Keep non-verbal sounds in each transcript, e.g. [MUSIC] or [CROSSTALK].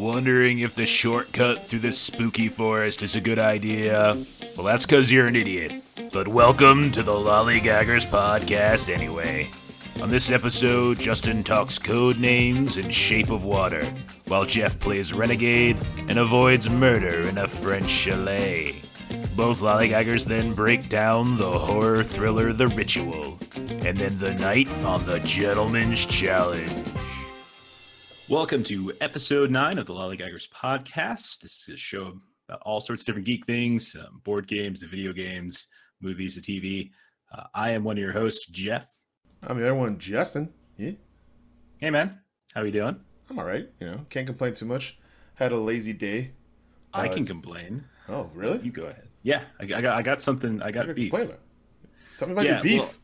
Wondering if the shortcut through the spooky forest is a good idea? Well, that's because you're an idiot. But welcome to the Lollygaggers podcast anyway. On this episode, Justin talks Codenames and Shape of Water, while Jeff plays Renegade and avoids murder in a French chalet. Both Lollygaggers then break down the horror thriller The Ritual, and then the night on the Gentleman's Challenge. Welcome to episode nine of the Lollygaggers podcast. This is a show about all sorts of different geek things um, board games, the video games, movies, the TV. Uh, I am one of your hosts, Jeff. I'm the other one, Justin. Yeah. Hey, man. How are you doing? I'm all right. You know, can't complain too much. Had a lazy day. I uh, can complain. Oh, really? You go ahead. Yeah, I, I got I got something. I got beef. About? Tell me about yeah, your beef. Well,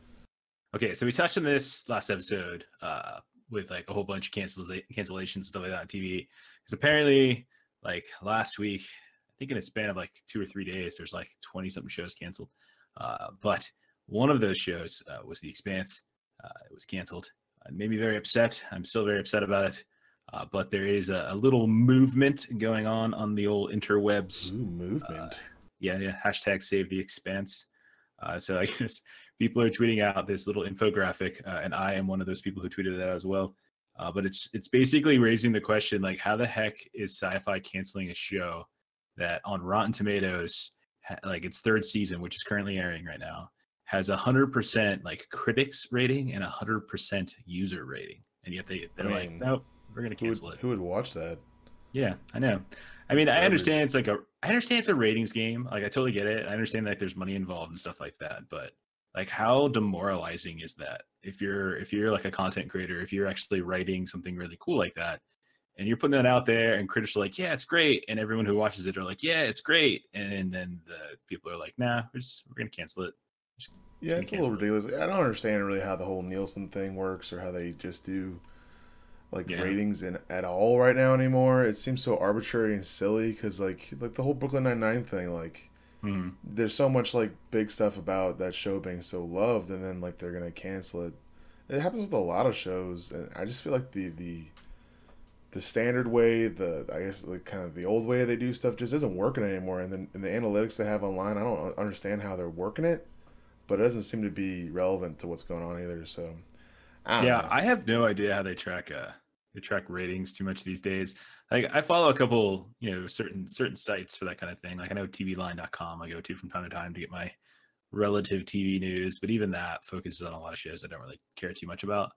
okay, so we touched on this last episode uh, with like a whole bunch of cancels cancellations stuff like that on TV. Because apparently, like last week, I think in a span of like two or three days, there's like twenty something shows canceled. Uh, but one of those shows uh, was The Expanse. Uh, it was canceled. It made me very upset. I'm still very upset about it. Uh, but there is a, a, little movement going on on the old interwebs. Ooh, movement. Uh, yeah, yeah. Hashtag Save the Expanse. Uh, so I [LAUGHS] guess people are tweeting out this little infographic, uh, and I am one of those people who tweeted that as well. Uh, but it's it's basically raising the question like, how the heck is Syfy canceling a show that on Rotten Tomatoes, like its third season, which is currently airing right now, has a hundred percent like critics rating and a hundred percent user rating, and yet they they're I mean, like, nope, we're gonna cancel who would, it. Who would watch that? Yeah, I know. I mean, I understand it's like a, I understand it's a ratings game. Like, I totally get it. I understand that like, there's money involved and stuff like that. But like, how demoralizing is that? If you're, if you're like a content creator, if you're actually writing something really cool like that, and you're putting that out there, and critics are like, yeah, it's great, and everyone who watches it are like, yeah, it's great, and then the people are like, nah, we're just, we're gonna cancel it. Yeah, it's a little ridiculous. I don't understand really how the whole Nielsen thing works or how they just do like yeah. ratings in at all right now anymore. It seems so arbitrary and silly because like like the whole Brooklyn Nine Nine thing, like mm. there's so much like big stuff about that show being so loved, and then like they're gonna cancel it. It happens with a lot of shows, and I just feel like the the the standard way, the I guess the kind of the old way they do stuff just isn't working anymore. And then and the analytics they have online, I don't understand how they're working it, but it doesn't seem to be relevant to what's going on either. So I yeah, know. I have no idea how they track uh track ratings too much these days. Like I follow a couple, you know, certain certain sites for that kind of thing. Like I know TVLine.com I go to from time to time to get my relative TV news, but even that focuses on a lot of shows I don't really care too much about.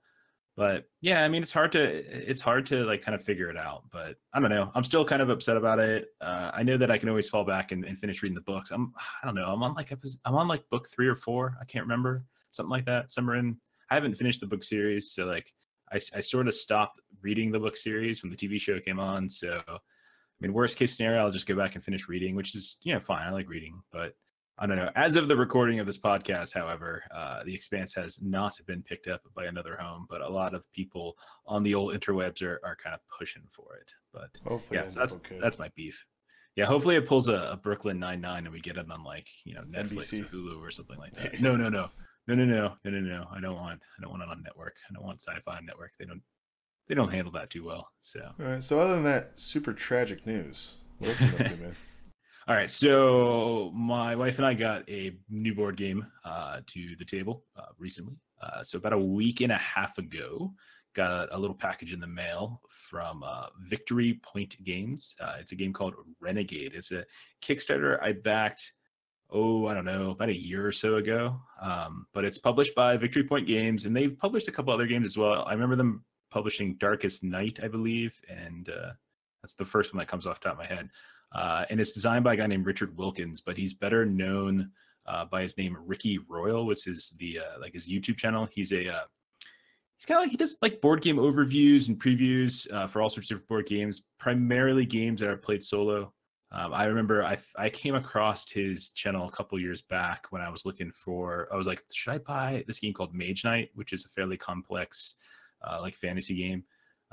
But yeah, I mean, it's hard to it's hard to like kind of figure it out. But I don't know. I'm still kind of upset about it. Uh, I know that I can always fall back and, and finish reading the books. I'm I don't know. I'm on like I'm on like book three or four. I can't remember something like that. Somewhere in I haven't finished the book series, so like I, I sort of stopped reading the book series when the TV show came on. So, I mean, worst case scenario, I'll just go back and finish reading, which is you know fine. I like reading, but I don't know. As of the recording of this podcast, however, uh, the Expanse has not been picked up by another home, but a lot of people on the old interwebs are, are kind of pushing for it. But hopefully, yeah, so that's okay. that's my beef. Yeah, hopefully it pulls a, a Brooklyn Nine Nine and we get it on like you know Netflix NBC. or Hulu or something like that. No, no, no. No, no, no, no, no, no. I don't want. I don't want it on network. I don't want sci-fi on network. They don't. They don't handle that too well. So. All right. So other than that, super tragic news. What else you up to, man? [LAUGHS] All right. So my wife and I got a new board game uh, to the table uh, recently. Uh, so about a week and a half ago, got a, a little package in the mail from uh, Victory Point Games. Uh, it's a game called Renegade. It's a Kickstarter I backed oh, I don't know, about a year or so ago. Um, but it's published by Victory Point Games, and they've published a couple other games as well. I remember them publishing Darkest Night, I believe, and uh, that's the first one that comes off top of my head. Uh, and it's designed by a guy named Richard Wilkins, but he's better known uh, by his name Ricky Royal, was his the uh, like his YouTube channel. He's a uh, he's kind of like he does like board game overviews and previews uh, for all sorts of different board games, primarily games that are played solo. Um, I remember I, I came across his channel a couple years back when I was looking for. I was like, should I buy this game called Mage Knight, which is a fairly complex, uh, like fantasy game?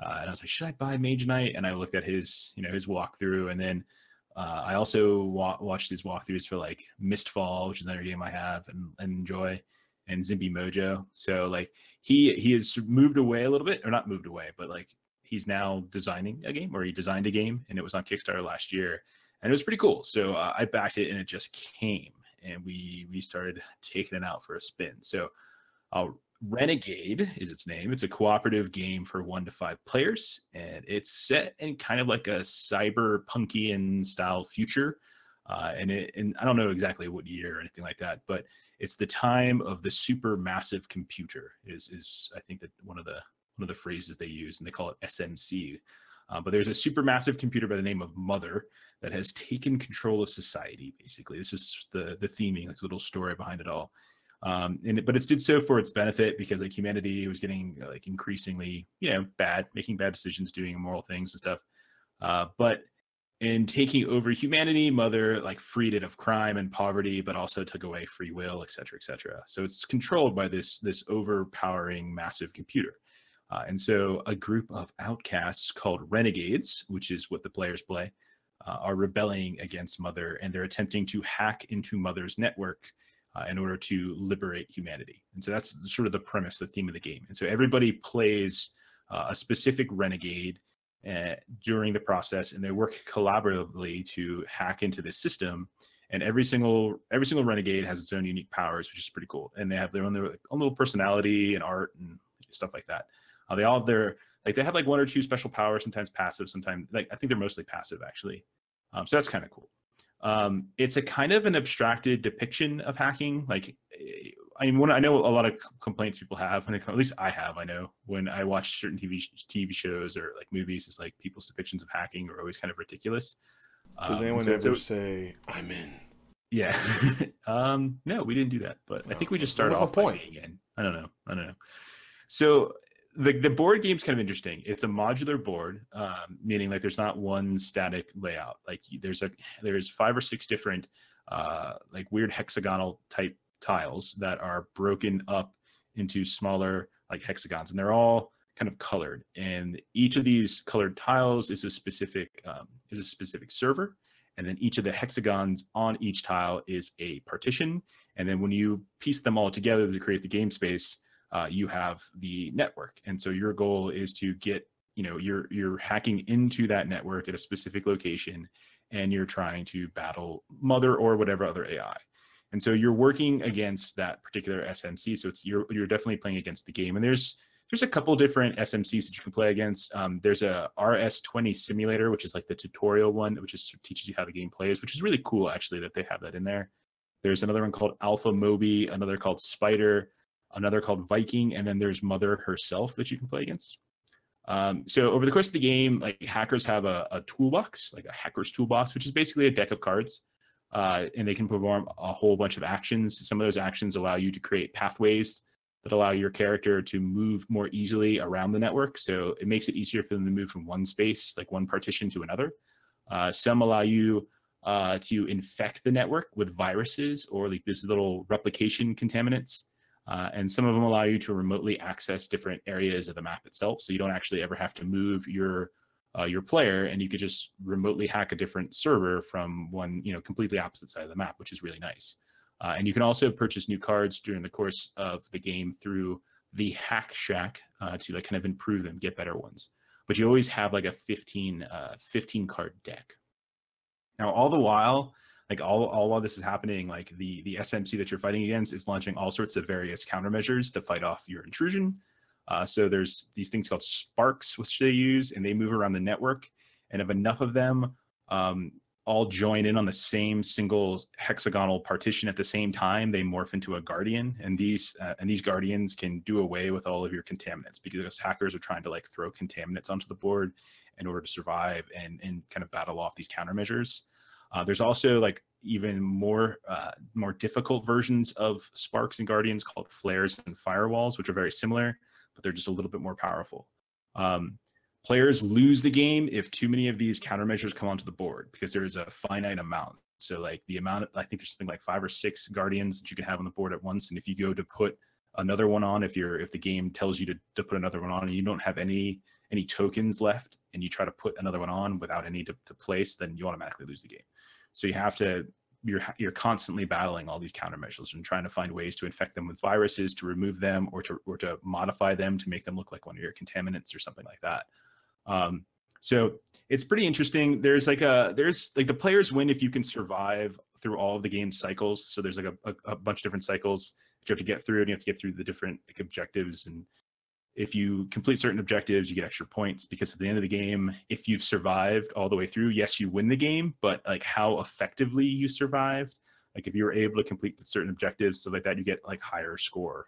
Uh, and I was like, should I buy Mage Knight? And I looked at his, you know, his walkthrough, and then uh, I also wa- watched his walkthroughs for like Mistfall, which is another game I have and, and enjoy, and Zimby Mojo. So like he he has moved away a little bit, or not moved away, but like he's now designing a game, or he designed a game, and it was on Kickstarter last year, and it was pretty cool. So uh, I backed it, and it just came, and we we started [LAUGHS] taking it out for a spin. So uh, Renegade is its name. It's a cooperative game for one to five players, and it's set in kind of like a cyberpunkian style future. Uh, and it, and I don't know exactly what year or anything like that, but it's the time of the super massive computer. Is is I think that one of the one of the phrases they use, and they call it SMC. Uh, but there's a super massive computer by the name of Mother that has taken control of society. Basically, this is the the theming, this little story behind it all. Um, and but it did so for its benefit because like humanity was getting uh, like increasingly you know bad, making bad decisions, doing immoral things and stuff. Uh, but in taking over humanity, Mother like freed it of crime and poverty, but also took away free will, et cetera, et cetera. So it's controlled by this this overpowering massive computer. Uh, and so a group of outcasts called renegades, which is what the players play, uh, are rebelling against Mother, and they're attempting to hack into Mother's network uh, in order to liberate humanity. And so that's sort of the premise, the theme of the game. And so everybody plays uh, a specific renegade uh, during the process, and they work collaboratively to hack into the system. And every single every single renegade has its own unique powers, which is pretty cool. And they have their own, their own little personality and art and stuff like that. Uh, they all have their like they have like one or two special powers, sometimes passive, sometimes like I think they're mostly passive actually. Um, so that's kind of cool. Um, it's a kind of an abstracted depiction of hacking. Like, eh, I mean, when I know a lot of complaints people have when it, at least I have, I know when I watch certain TV TV shows or like movies, it's like people's depictions of hacking are always kind of ridiculous. Does um, anyone so, ever so, say I'm in? Yeah. [LAUGHS] um, no, we didn't do that, but no. I think we just started off the point? again. I don't know. I don't know. So the the board game's kind of interesting. It's a modular board, um, meaning like there's not one static layout. Like there's a there's five or six different uh, like weird hexagonal type tiles that are broken up into smaller like hexagons, and they're all kind of colored. And each of these colored tiles is a specific um, is a specific server, and then each of the hexagons on each tile is a partition. And then when you piece them all together to create the game space uh, you have the network. And so your goal is to get, you know, you're you're hacking into that network at a specific location and you're trying to battle mother or whatever other AI. And so you're working against that particular SMC. So it's you're you're definitely playing against the game. And there's there's a couple different SMCs that you can play against. Um, there's a RS20 simulator, which is like the tutorial one, which is teaches you how the game plays, which is really cool actually that they have that in there. There's another one called Alpha Moby, another called Spider, another called Viking, and then there's Mother herself that you can play against. Um, so over the course of the game, like hackers have a, a, toolbox, like a hacker's toolbox, which is basically a deck of cards, uh, and they can perform a whole bunch of actions. Some of those actions allow you to create pathways that allow your character to move more easily around the network. So it makes it easier for them to move from one space, like one partition, to another. Uh, some allow you uh, to infect the network with viruses or like these little replication contaminants uh, and some of them allow you to remotely access different areas of the map itself. So you don't actually ever have to move your uh, your player, and you could just remotely hack a different server from one, you know, completely opposite side of the map, which is really nice. Uh, and you can also purchase new cards during the course of the game through the Hack Shack uh, to like kind of improve them, get better ones. But you always have like a 15, uh, 15 card deck. Now, all the while, like all, all while this is happening, like the the SMC that you're fighting against is launching all sorts of various countermeasures to fight off your intrusion. Uh, so there's these things called sparks, which they use, and they move around the network. And if enough of them um, all join in on the same single hexagonal partition at the same time, they morph into a guardian. And these uh, and these guardians can do away with all of your contaminants because hackers are trying to like throw contaminants onto the board in order to survive and and kind of battle off these countermeasures. Uh, there's also like even more uh, more difficult versions of Sparks and Guardians called Flares and Firewalls, which are very similar, but they're just a little bit more powerful. Um, players lose the game if too many of these countermeasures come onto the board because there is a finite amount. So like the amount, I think there's something like five or six Guardians that you can have on the board at once, and if you go to put another one on, if you're if the game tells you to, to put another one on and you don't have any any tokens left and you try to put another one on without any to, to place, then you automatically lose the game. So you have to you're you're constantly battling all these countermeasures and trying to find ways to infect them with viruses, to remove them, or to or to modify them to make them look like one of your contaminants or something like that. Um, so it's pretty interesting. There's like a there's like the players win if you can survive through all of the game cycles. So there's like a, a, a bunch of different cycles that you have to get through, and you have to get through the different like objectives. And if you complete certain objectives, you get extra points because at the end of the game, if you've survived all the way through, yes, you win the game, but like how effectively you survived, like if you were able to complete certain objectives, so like that, you get like higher score.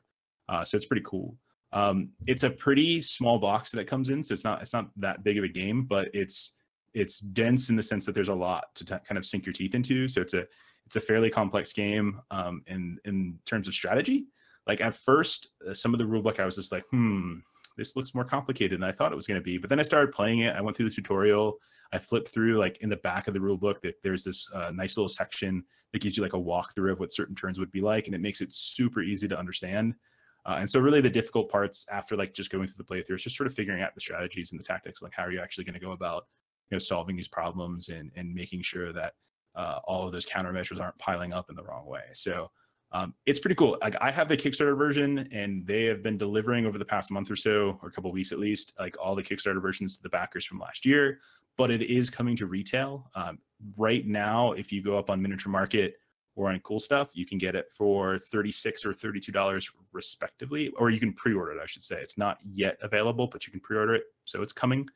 Uh, so it's pretty cool. Um, it's a pretty small box that it comes in, so it's not it's not that big of a game, but it's it's dense in the sense that there's a lot to t- kind of sink your teeth into. So it's a it's a fairly complex game um, in in terms of strategy. Like at first, uh, some of the rulebook I was just like, hmm, this looks more complicated than I thought it was going to be. But then I started playing it. I went through the tutorial. I flipped through like in the back of the rulebook that there's this uh, nice little section that gives you like a walkthrough of what certain turns would be like, and it makes it super easy to understand. Uh, and so really the difficult parts after like just going through the playthrough is just sort of figuring out the strategies and the tactics, like how are you actually going to go about you know solving these problems and and making sure that uh, all of those countermeasures aren't piling up in the wrong way. So um, it's pretty cool. Like I have the Kickstarter version, and they have been delivering over the past month or so, or a couple weeks at least, like all the Kickstarter versions to the backers from last year. But it is coming to retail um, right now. If you go up on Miniature Market or on Cool Stuff, you can get it for thirty-six or thirty-two dollars respectively, or you can pre-order it. I should say it's not yet available, but you can pre-order it, so it's coming.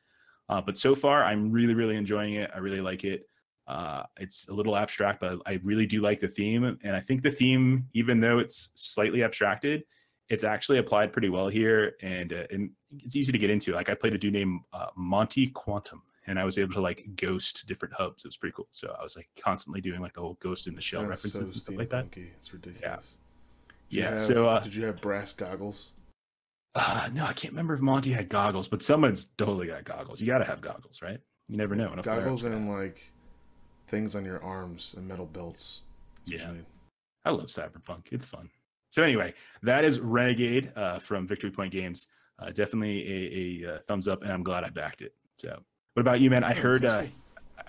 Uh, but so far, I'm really, really enjoying it. I really like it. Uh, it's a little abstract, but I really do like the theme. And I think the theme, even though it's slightly abstracted, it's actually applied pretty well here. And, uh, and it's easy to get into. Like I played a dude named uh, Monty Quantum, and I was able to like ghost different hubs. It was pretty cool. So I was like constantly doing like the whole ghost in the shell references so and stuff like that. It's ridiculous. Yeah. yeah. Have, so uh, did you have brass goggles? Uh, no, I can't remember if Monty had goggles, but someone's totally got goggles. You got to have goggles, right? You never know. Goggles and like things on your arms and metal belts. yeah, I love Cyberpunk. It's fun. So anyway, that is Renegade uh, from Victory Point Games. Uh, definitely a, a, a, uh, thumbs up, and I'm glad I backed it. So, what about you, man? I heard uh,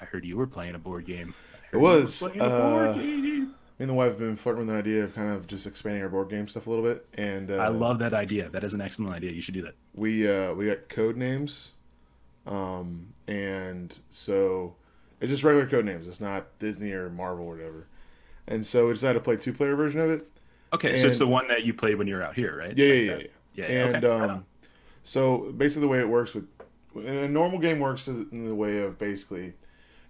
I heard you were playing a board game. It was. Uh, me and the wife have been flirting with the idea of kind of just expanding our board game stuff a little bit, and uh, I love that idea. That is an excellent idea. You should do that. We uh, we got Codenames, um, and so it's just regular Codenames. It's not Disney or Marvel or whatever. And so we decided to play two player version of it. Okay, and, so it's the one that you played when you were out here, right? Yeah, like yeah, yeah, yeah, yeah, And okay. um, so basically, the way it works with a normal game works is in the way of basically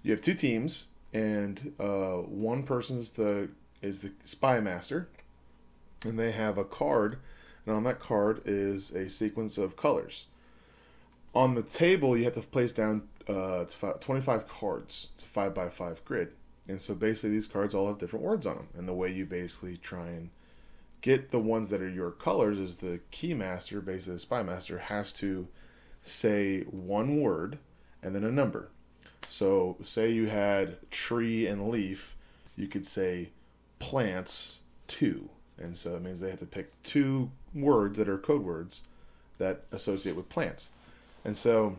you have two teams and uh, one person's the is the spy master, and they have a card, and on that card is a sequence of colors. On the table, you have to place down uh, 25 cards. It's a five by five grid, and so basically these cards all have different words on them, and the way you basically try and get the ones that are your colors is the key master, basically the spy master, has to say one word and then a number. So, say you had tree and leaf, you could say plants two. And so it means they have to pick two words that are code words that associate with plants. And so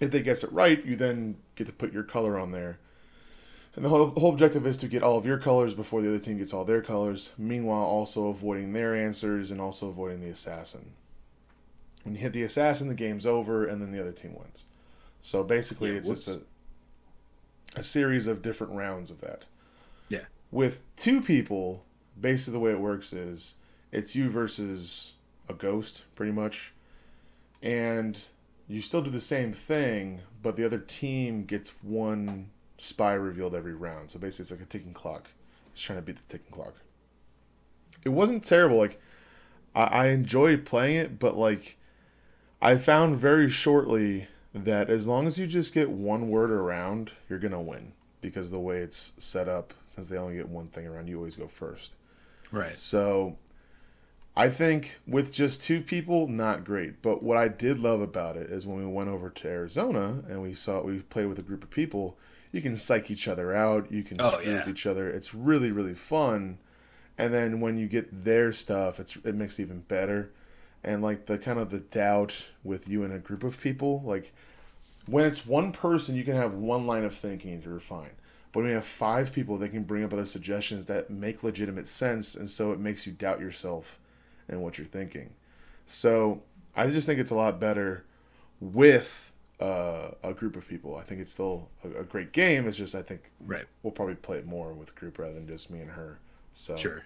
if they guess it right, you then get to put your color on there. And the whole, whole objective is to get all of your colors before the other team gets all their colors, meanwhile, also avoiding their answers and also avoiding the assassin. When you hit the assassin, the game's over, and then the other team wins. So basically, yeah, it's just a, a series of different rounds of that. Yeah. With two people, basically the way it works is it's you versus a ghost, pretty much. And you still do the same thing, but the other team gets one spy revealed every round. So basically, it's like a ticking clock. It's trying to beat the ticking clock. It wasn't terrible. Like, I, I enjoyed playing it, but like, I found very shortly that as long as you just get one word around, you're gonna win because the way it's set up, since they only get one thing around, you always go first. Right. So I think with just two people, not great. But what I did love about it is when we went over to Arizona and we saw we played with a group of people, you can psych each other out, you can oh, screw yeah. with each other. It's really really fun. And then when you get their stuff, it's it makes it even better and like the kind of the doubt with you and a group of people like when it's one person you can have one line of thinking and you're fine but when you have five people they can bring up other suggestions that make legitimate sense and so it makes you doubt yourself and what you're thinking so i just think it's a lot better with uh, a group of people. I think it's still a, a, great game. It's just I think right. we'll probably play it more with a group rather than just me and her. So sure,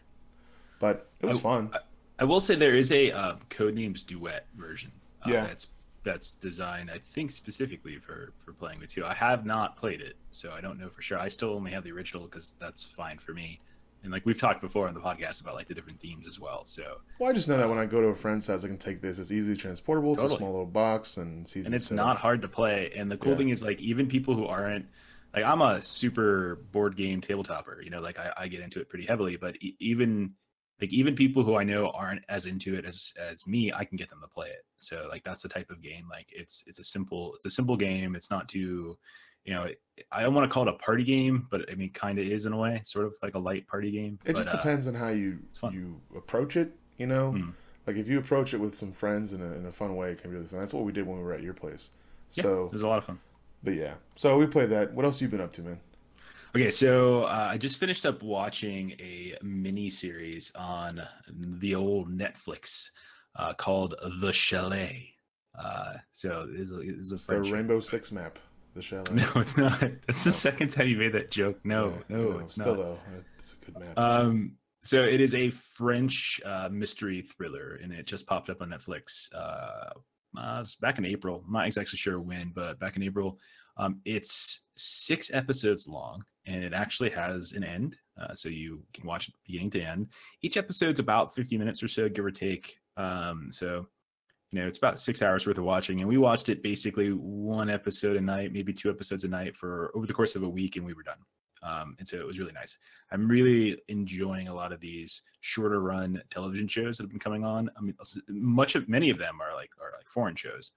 but it was I, fun. I, I, will say there is a uh, Codenames Duet version. Uh, yeah, that's that's designed I think specifically for for playing with two. I have not played it, so I don't know for sure. I still only have the original because that's fine for me and like we've talked before on the podcast about like the different themes as well. So well, I just know that when I go to a friend's house, I can take this. It's easily transportable. It's totally. a small little box, and it's and it's not hard to play. And the cool yeah. thing is like even people who aren't like I'm a super board game tabletopper. You know, like I, I get into it pretty heavily, but e- even like even people who I know aren't as into it as as me, I can get them to play it. So like that's the type of game. Like it's it's a simple it's a simple game. It's not too you know, I don't want to call it a party game, but I mean, kind of is in a way, sort of like a light party game. It but, just depends uh, on how you you approach it. You know, mm. like if you approach it with some friends in a, in a fun way, it can be really fun. That's what we did when we were at your place. Yeah, so it was a lot of fun. But yeah, so we played that. What else you been up to, man? Okay, so uh, I just finished up watching a mini series on the old Netflix uh, called The Chalet. Uh, so it is a, is a the Rainbow Six map the Chalet. [LAUGHS] No, it's not. That's the second time you made that joke. No, yeah, no, it's still not. though. It's a good map. Um, so it is a French uh, mystery thriller, and it just popped up on Netflix. Uh, uh, back in April. I'm not exactly sure when, but back in April. Um, it's six episodes long, and it actually has an end, uh, so you can watch it beginning to end. Each episode's about 50 minutes or so, give or take. Um, so you know it's about six hours worth of watching and we watched it basically one episode a night maybe two episodes a night for over the course of a week and we were done. Um, and so it was really nice. I'm really enjoying a lot of these shorter run television shows that have been coming on. I mean much of many of them are like are like foreign shows.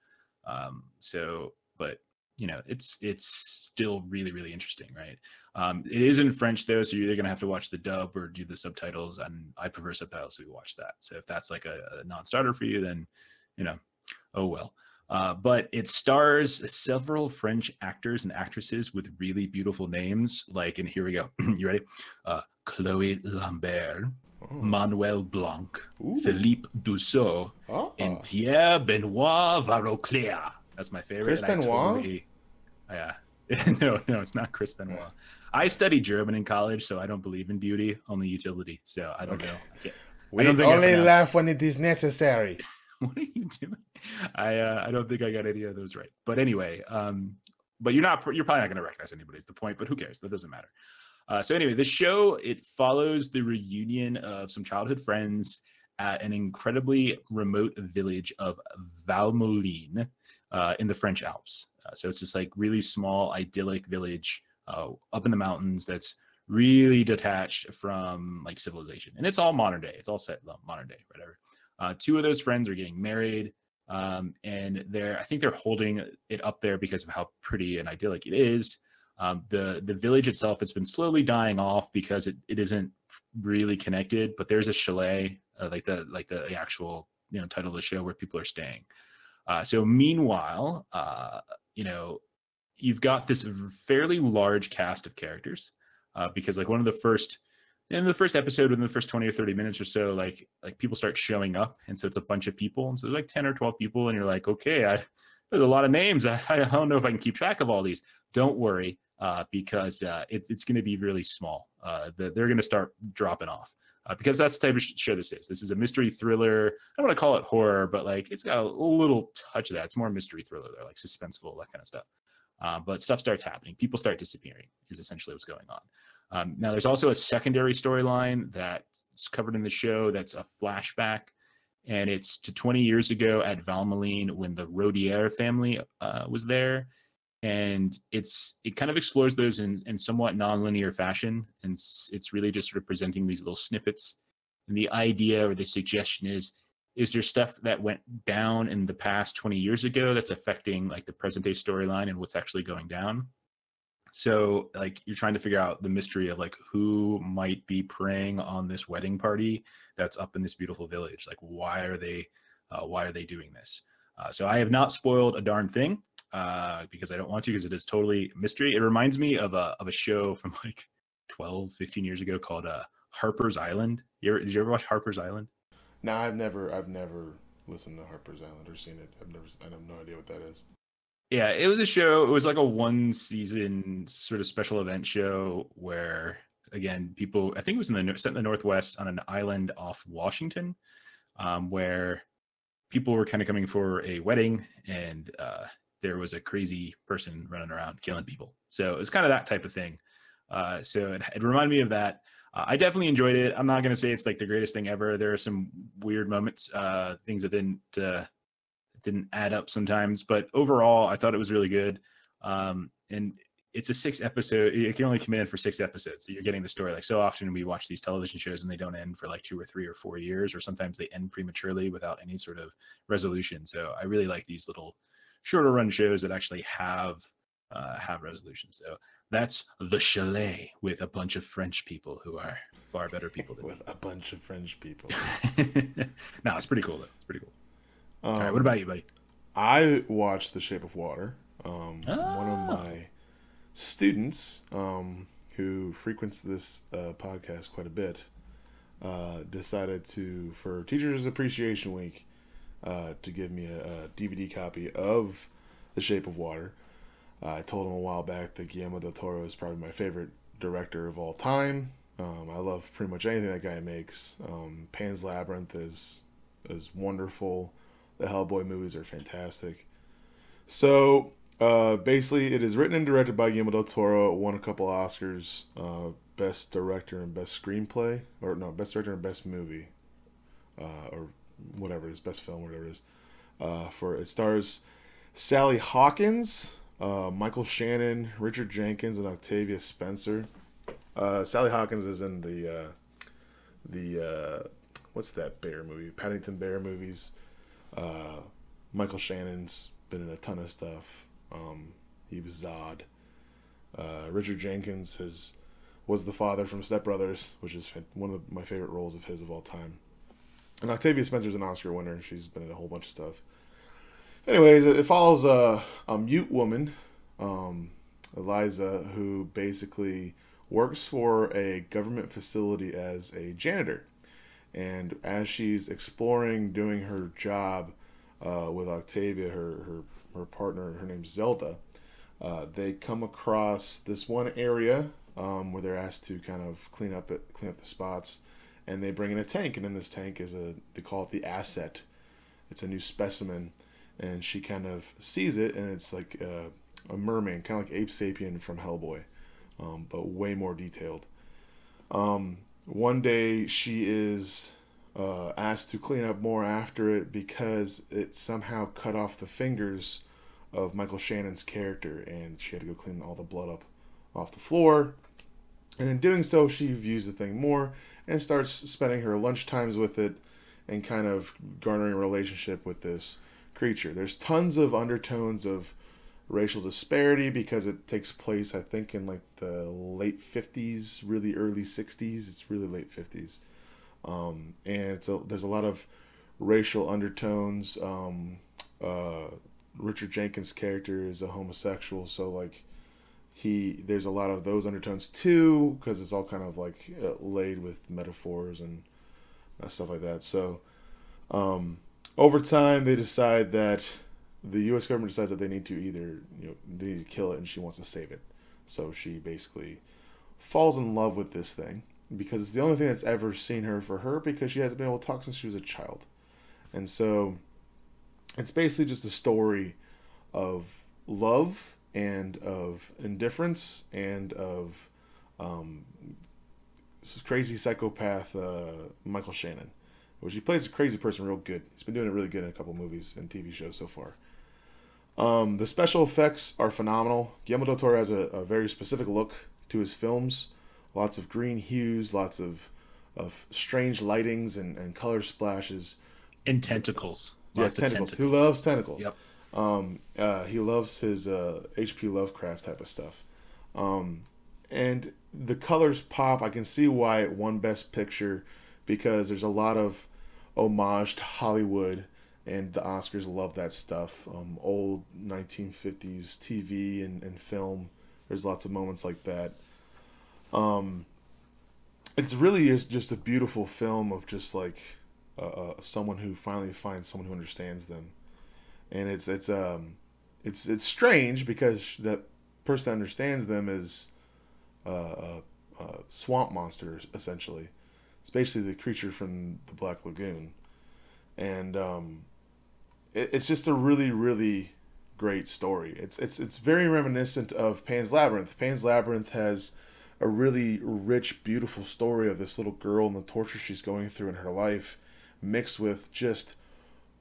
Um, so but you know it's it's still really really interesting right? Um, it is in french though so you're either to have to watch the dub or do the subtitles and i prefer subtitles so we watch that. So if that's like a, a non-starter for you then you know, oh well. Uh, but it stars several French actors and actresses with really beautiful names. Like, and here we go. [CLEARS THROAT] you ready? Uh, Chloe Lambert, oh. Manuel Blanc, Ooh. Philippe Dusseau, oh. and Pierre Benoit Varoclair. That's my favorite. Chris Benoit? Totally, yeah. [LAUGHS] no, no, it's not Chris Benoit. I studied German in college, so I don't believe in beauty, only utility. So I don't okay. know. I we I only laugh when it is necessary. [LAUGHS] what are you doing? I uh, I don't think I got any of those right. But anyway, um, but you're not you're probably not going to recognize anybody. Is the point? But who cares? That doesn't matter. Uh, so anyway, the show it follows the reunion of some childhood friends at an incredibly remote village of Valmoline uh, in the French Alps. Uh, so it's this like really small, idyllic village uh, up in the mountains that's really detached from like civilization, and it's all modern day. It's all set modern day, whatever. Uh, two of those friends are getting married, um, and they're I think they're holding it up there because of how pretty and idyllic it is. Um, the the village itself has been slowly dying off because it, it isn't really connected. But there's a chalet, uh, like the like the actual you know title of the show where people are staying. Uh, so meanwhile, uh, you know, you've got this fairly large cast of characters uh, because like one of the first in the first episode within the first 20 or 30 minutes or so like like people start showing up and so it's a bunch of people and so there's like 10 or 12 people and you're like okay I, there's a lot of names. [LAUGHS] I, I don't know if i can keep track of all these. Don't worry uh, because uh, it's, it's going to be really small. Uh, the, they're going to start dropping off uh, because that's the type of show this is. This is a mystery thriller. I don't want to call it horror but like it's got a little touch of that. It's more mystery thriller they're like suspenseful that kind of stuff. Uh, but stuff starts happening. People start disappearing is essentially what's going on um, now, there's also a secondary storyline that's covered in the show that's a flashback, and it's to 20 years ago at Valmoline when the Rodier family uh, was there. And it's it kind of explores those in, in somewhat nonlinear fashion, and it's, it's really just sort of presenting these little snippets. And the idea or the suggestion is is there stuff that went down in the past 20 years ago that's affecting like the present day storyline and what's actually going down so like you're trying to figure out the mystery of like who might be preying on this wedding party that's up in this beautiful village. Like why are they uh, why are they doing this? Uh, so I have not spoiled a darn thing uh, because I don't want to because it is totally mystery. It reminds me of a of a show from [LAUGHS] like 12, 15 years ago called uh, Harper's Island. You ever, did you ever watch Harper's Island? No, I've never I've never listened to Harper's Island or seen it. I've never I have no idea what that is Yeah, it was a show. It was like a one season sort of special event show where again people I think it was in the set in the northwest on an island off Washington, um, where people were kind of coming for a wedding and uh, there was a crazy person running around killing people. So it was kind of that type of thing. Uh, so it, it reminded me of that. Uh, I definitely enjoyed it. I'm not going to say it's like the greatest thing ever. There are some weird moments, uh, things that didn't uh, didn't add up sometimes, but overall, I thought it was really good. Um, and it's a six episode. You can only come in for six episodes. So you're getting the story. Like so often we watch these television shows and they don't end for like two or three or four years, or sometimes they end prematurely without any sort of resolution. So I really like these little shorter run shows that actually have uh, have resolution. So that's the chalet with a bunch of French people who are far better people than [LAUGHS] with me. a bunch of French people. [LAUGHS] no, it's pretty cool though. It's pretty cool. Um, All right, what um, about you, buddy? I watched The Shape of Water. Um, oh. One of ah. my students um, who frequents this uh, podcast quite a bit uh, decided to, for Teachers Appreciation Week, uh, to give me a, a, DVD copy of The Shape of Water. Uh, I told him a while back that Guillermo del Toro is probably my favorite director of all time. Um, I love pretty much anything that guy makes. Um, Pan's Labyrinth is is wonderful. The Hellboy movies are fantastic. So uh, basically, it is written and directed by Guillermo del Toro. Won a couple Oscars, uh, best director and best screenplay, or no, best director and best movie, uh, or whatever it is, best film, whatever it is. Uh, for it stars Sally Hawkins, uh, Michael Shannon, Richard Jenkins, and Octavia Spencer. Uh, Sally Hawkins is in the uh, the uh, what's that bear movie? Paddington Bear movies. Uh, Michael Shannon's been in a ton of stuff. Um, he was Zod. Uh, Richard Jenkins has was the father from Step Brothers, which is one of my favorite roles of his of all time. And Octavia Spencer's an Oscar winner. She's been in a whole bunch of stuff. Anyways, it follows a, a mute woman, um, Elisa, who basically works for a government facility as a janitor. And as she's exploring doing her job uh, with Octavia, her, her, her partner, her name's Zelda, uh, they come across this one area um, where they're asked to kind of clean up it, clean up the spots and they bring in a tank, and in this tank is a they call it the asset. It's a new specimen, and she kind of sees it, and it's like a, a merman, kind of like Abe Sapien from Hellboy, um, but way more detailed. Um, one day she is uh, asked to clean up more after it because it somehow cut off the fingers of Michael Shannon's character, and she had to go clean all the blood up off the floor. And in doing so, she views the thing more and starts spending her lunch times with it and kind of garnering a relationship with this creature. There's tons of undertones of racial disparity because it takes place, I think, in like the late 50s, really early 60s. It's really late 50s. Um, and a, there's a lot of racial undertones. Um, uh, Richard Jenkins' character is a homosexual, so like he there's a lot of those undertones too because it's all kind of like uh, laid with metaphors and uh, stuff like that so um, over time they decide that the us government decides that they need to either you know they need to kill it and she wants to save it so she basically falls in love with this thing because it's the only thing that's ever seen her for her because she hasn't been able to talk since she was a child and so it's basically just a story of love and of indifference and of um, crazy psychopath uh, Michael Shannon, which he plays a crazy person real good. He's been doing it really good in a couple movies and TV shows so far. Um, the special effects are phenomenal. Guillermo del Toro has a, a, very specific look to his films. Lots of green hues, lots of of strange lightings and, and color splashes. And tentacles. Yeah, tentacles. tentacles. Who loves tentacles? Yep. Um, uh, he loves his uh, H.P. Lovecraft type of stuff. Um, and the colors pop. I can see why it won Best Picture because there's a lot of homage to Hollywood, and the Oscars love that stuff. Um, old 1950s TV and, and film. There's lots of moments like that. Um, it's really is just a beautiful film of just like uh, uh, someone who finally finds someone who understands them and it's it's um it's it's strange because that person that understands them is uh, a, a swamp monster essentially. It's basically the creature from the Black Lagoon, and um, it, it's just a really really great story. It's it's it's very reminiscent of Pan's Labyrinth. Pan's Labyrinth has a really rich, beautiful story of this little girl and the torture she's going through in her life, mixed with just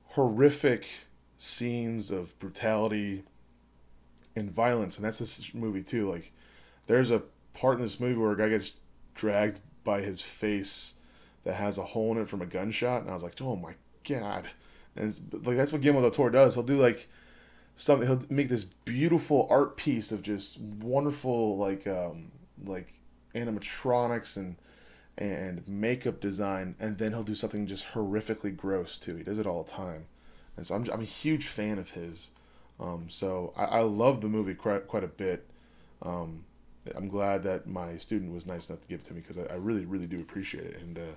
horrific scenes of brutality and violence. And that's this movie too. Like, there's a part in this movie where a guy gets dragged by his face that has a hole in it from a gunshot, and I was like, oh my god. And like that's what Guillermo del Toro does. He'll do like something. He'll make this beautiful art piece of just wonderful like um, like animatronics and and makeup design, and then he'll do something just horrifically gross too. He does it all the time, and so I'm I'm a huge fan of his. Um, so I, I love the movie quite quite a bit. Um, I'm glad that my student was nice enough to give it to me because I, I, really really do appreciate it, and uh,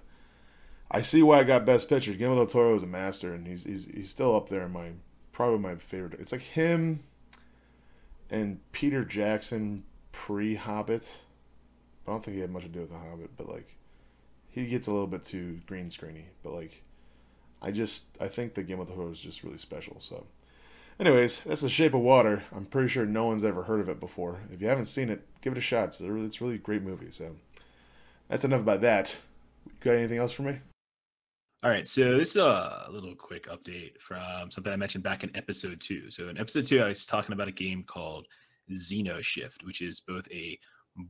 I see why I got Best Picture. Guillermo del Toro is a master, and he's he's he's still up there in my probably my favorite. It's like him and Peter Jackson pre Hobbit. I don't think he had much to do with the Hobbit, but like he gets a little bit too green screeny. But like I just I think the Game of Thrones is just really special. So, anyways, that's the Shape of Water. I'm pretty sure no one's ever heard of it before. If you haven't seen it, give it a shot. It's a really, it's a really great movie. So that's enough about that. You got anything else for me? All right, so this is a little quick update from something I mentioned back in episode two. So in episode two, I was talking about a game called Xenoshyft, which is both a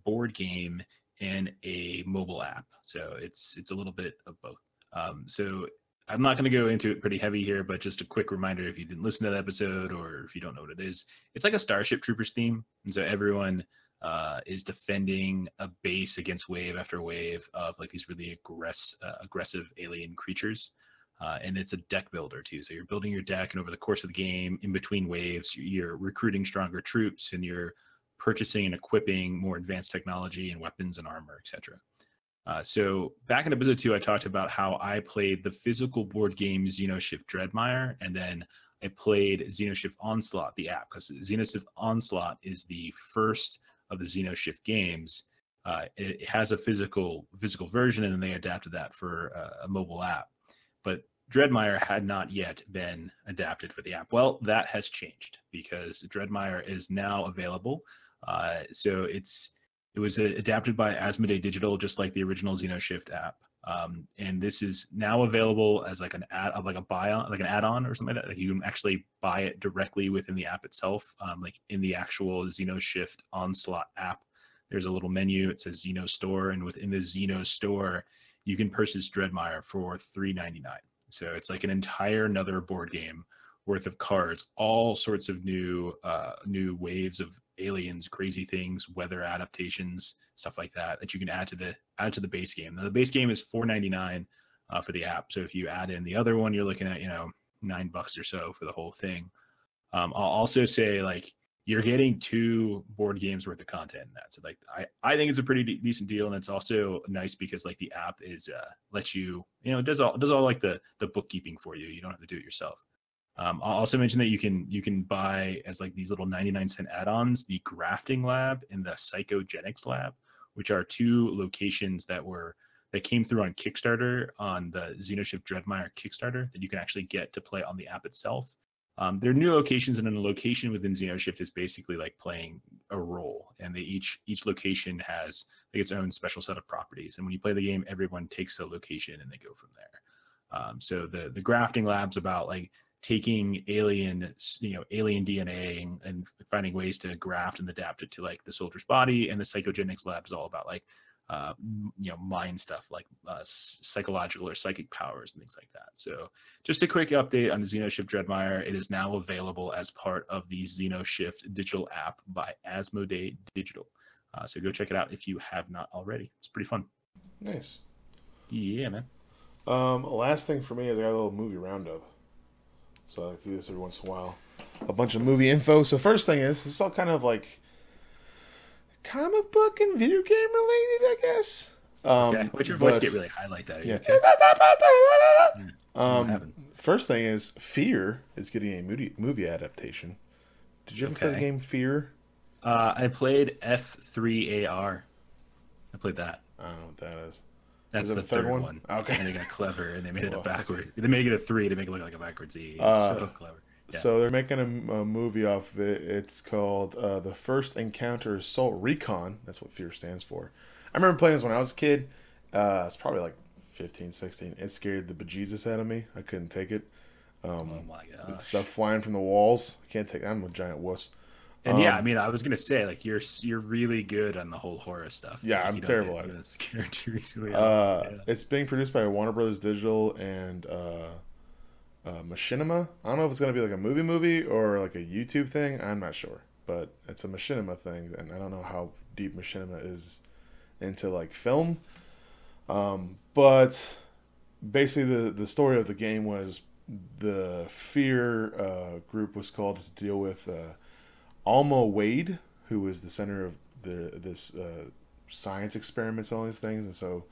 board game and a mobile app. So it's it's a little bit of both. Um, so I'm not going to go into it pretty heavy here, but just a quick reminder if you didn't listen to that episode or if you don't know what it is, it's like a Starship Troopers theme. And so everyone uh, is defending a base against wave after wave of like these really aggress- uh, aggressive alien creatures. Uh, and it's a deck builder too. So you're building your deck, and over the course of the game, in between waves, you're recruiting stronger troops and you're purchasing and equipping more advanced technology and weapons and armor, etc. Uh, so back in episode two, I talked about how I played the physical board game Xenoshyft Dreadmire, and then I played Xenoshyft Onslaught, the app, because Xenoshyft Onslaught is the first of the Xenoshyft games. Uh, it, has a physical physical version, and then they adapted that for uh, a mobile app. But Dreadmire had not yet been adapted for the app. Well, that has changed because Dreadmire is now available uh, so it's it was uh, adapted by Asmodee Digital, just like the original Xenoshyft app. Um, and this is now available as like an ad, like a buy on, like an add-on or something like that. Like you can actually buy it directly within the app itself, um, like in the actual Xenoshyft Onslaught app. There's a little menu. It says Xeno Store, and within the Xeno Store, you can purchase Dreadmire for $3.99. So it's like an entire another board game worth of cards, all sorts of new uh, new waves of aliens, crazy things, weather adaptations, stuff like that that you can add to the add to the base game. Now the base game is four ninety nine uh, for the app. So if you add in the other one, you're looking at you know nine bucks or so for the whole thing. Um, I'll also say like you're getting two board games worth of content in that. So like I, I think it's a pretty de- decent deal, and it's also nice because like the app is uh lets you you know it does all does all like the the bookkeeping for you. You don't have to do it yourself. Um, I'll also mention that you can you can buy as like these little 99 cent add-ons the grafting lab and the psychogenics lab, which are two locations that were that came through on Kickstarter on the Xenoshyft Dreadmire Kickstarter that you can actually get to play on the app itself. Um, they're new locations, and then a location within Xenoshyft is basically like playing a role, and they each each location has like its own special set of properties. And when you play the game, everyone takes a location and they go from there. Um, so the the grafting lab's about like taking alien you know alien dna and, and, finding ways to graft and adapt it to like the soldier's body and the psychogenics lab is all about like uh, you know mind stuff like uh, psychological or psychic powers and things like that. So just a quick update on the xenoshyft dreadmire. It is now available as part of the xenoshyft digital app by asmodee digital. Uh, so go check it out if you have not already. It's pretty fun. Nice. Yeah man. Um last thing for me is i got a little movie roundup so I like to do this every once in a while. A bunch of movie info. So first thing is, this is all kind of like comic book and video game related, I guess. Um, okay. What's your voice get really highlight that? yeah. Okay? [LAUGHS] um, first thing is, Fear is getting a movie movie adaptation. Did you ever okay. play the game Fear? Uh, I played F3AR. I played that. I don't know what that is. That's the, the third, third one? one. Okay. And they got clever and they made it a backward. They made it a three to make it look like a backwards E. Uh, so clever. Yeah. So they're making a, a, movie off of it. It's called uh, The First Encounter Assault Recon. That's what Fear stands for. I remember playing this when I was a kid. Uh, it's probably like 15, 16. It scared the bejesus out of me. I couldn't take it. Um, oh my god! Stuff flying from the walls. I can't take. I'm a giant wuss. And um, yeah, I mean, I was gonna say like you're you're really good on the whole horror stuff. Yeah, like, I'm terrible at it. [LAUGHS] Scared too easily. Uh, yeah. It's being produced by Warner Brothers Digital and uh, uh, Machinima. I don't know if it's gonna be like a movie movie or like a YouTube thing. I'm not sure, but it's a Machinima thing, and I don't know how deep Machinima is into like film. Um, but basically, the the story of the game was the Fear uh, group was called to deal with. Alma Wade, who is the center of the this uh, science experiments and all these things, and so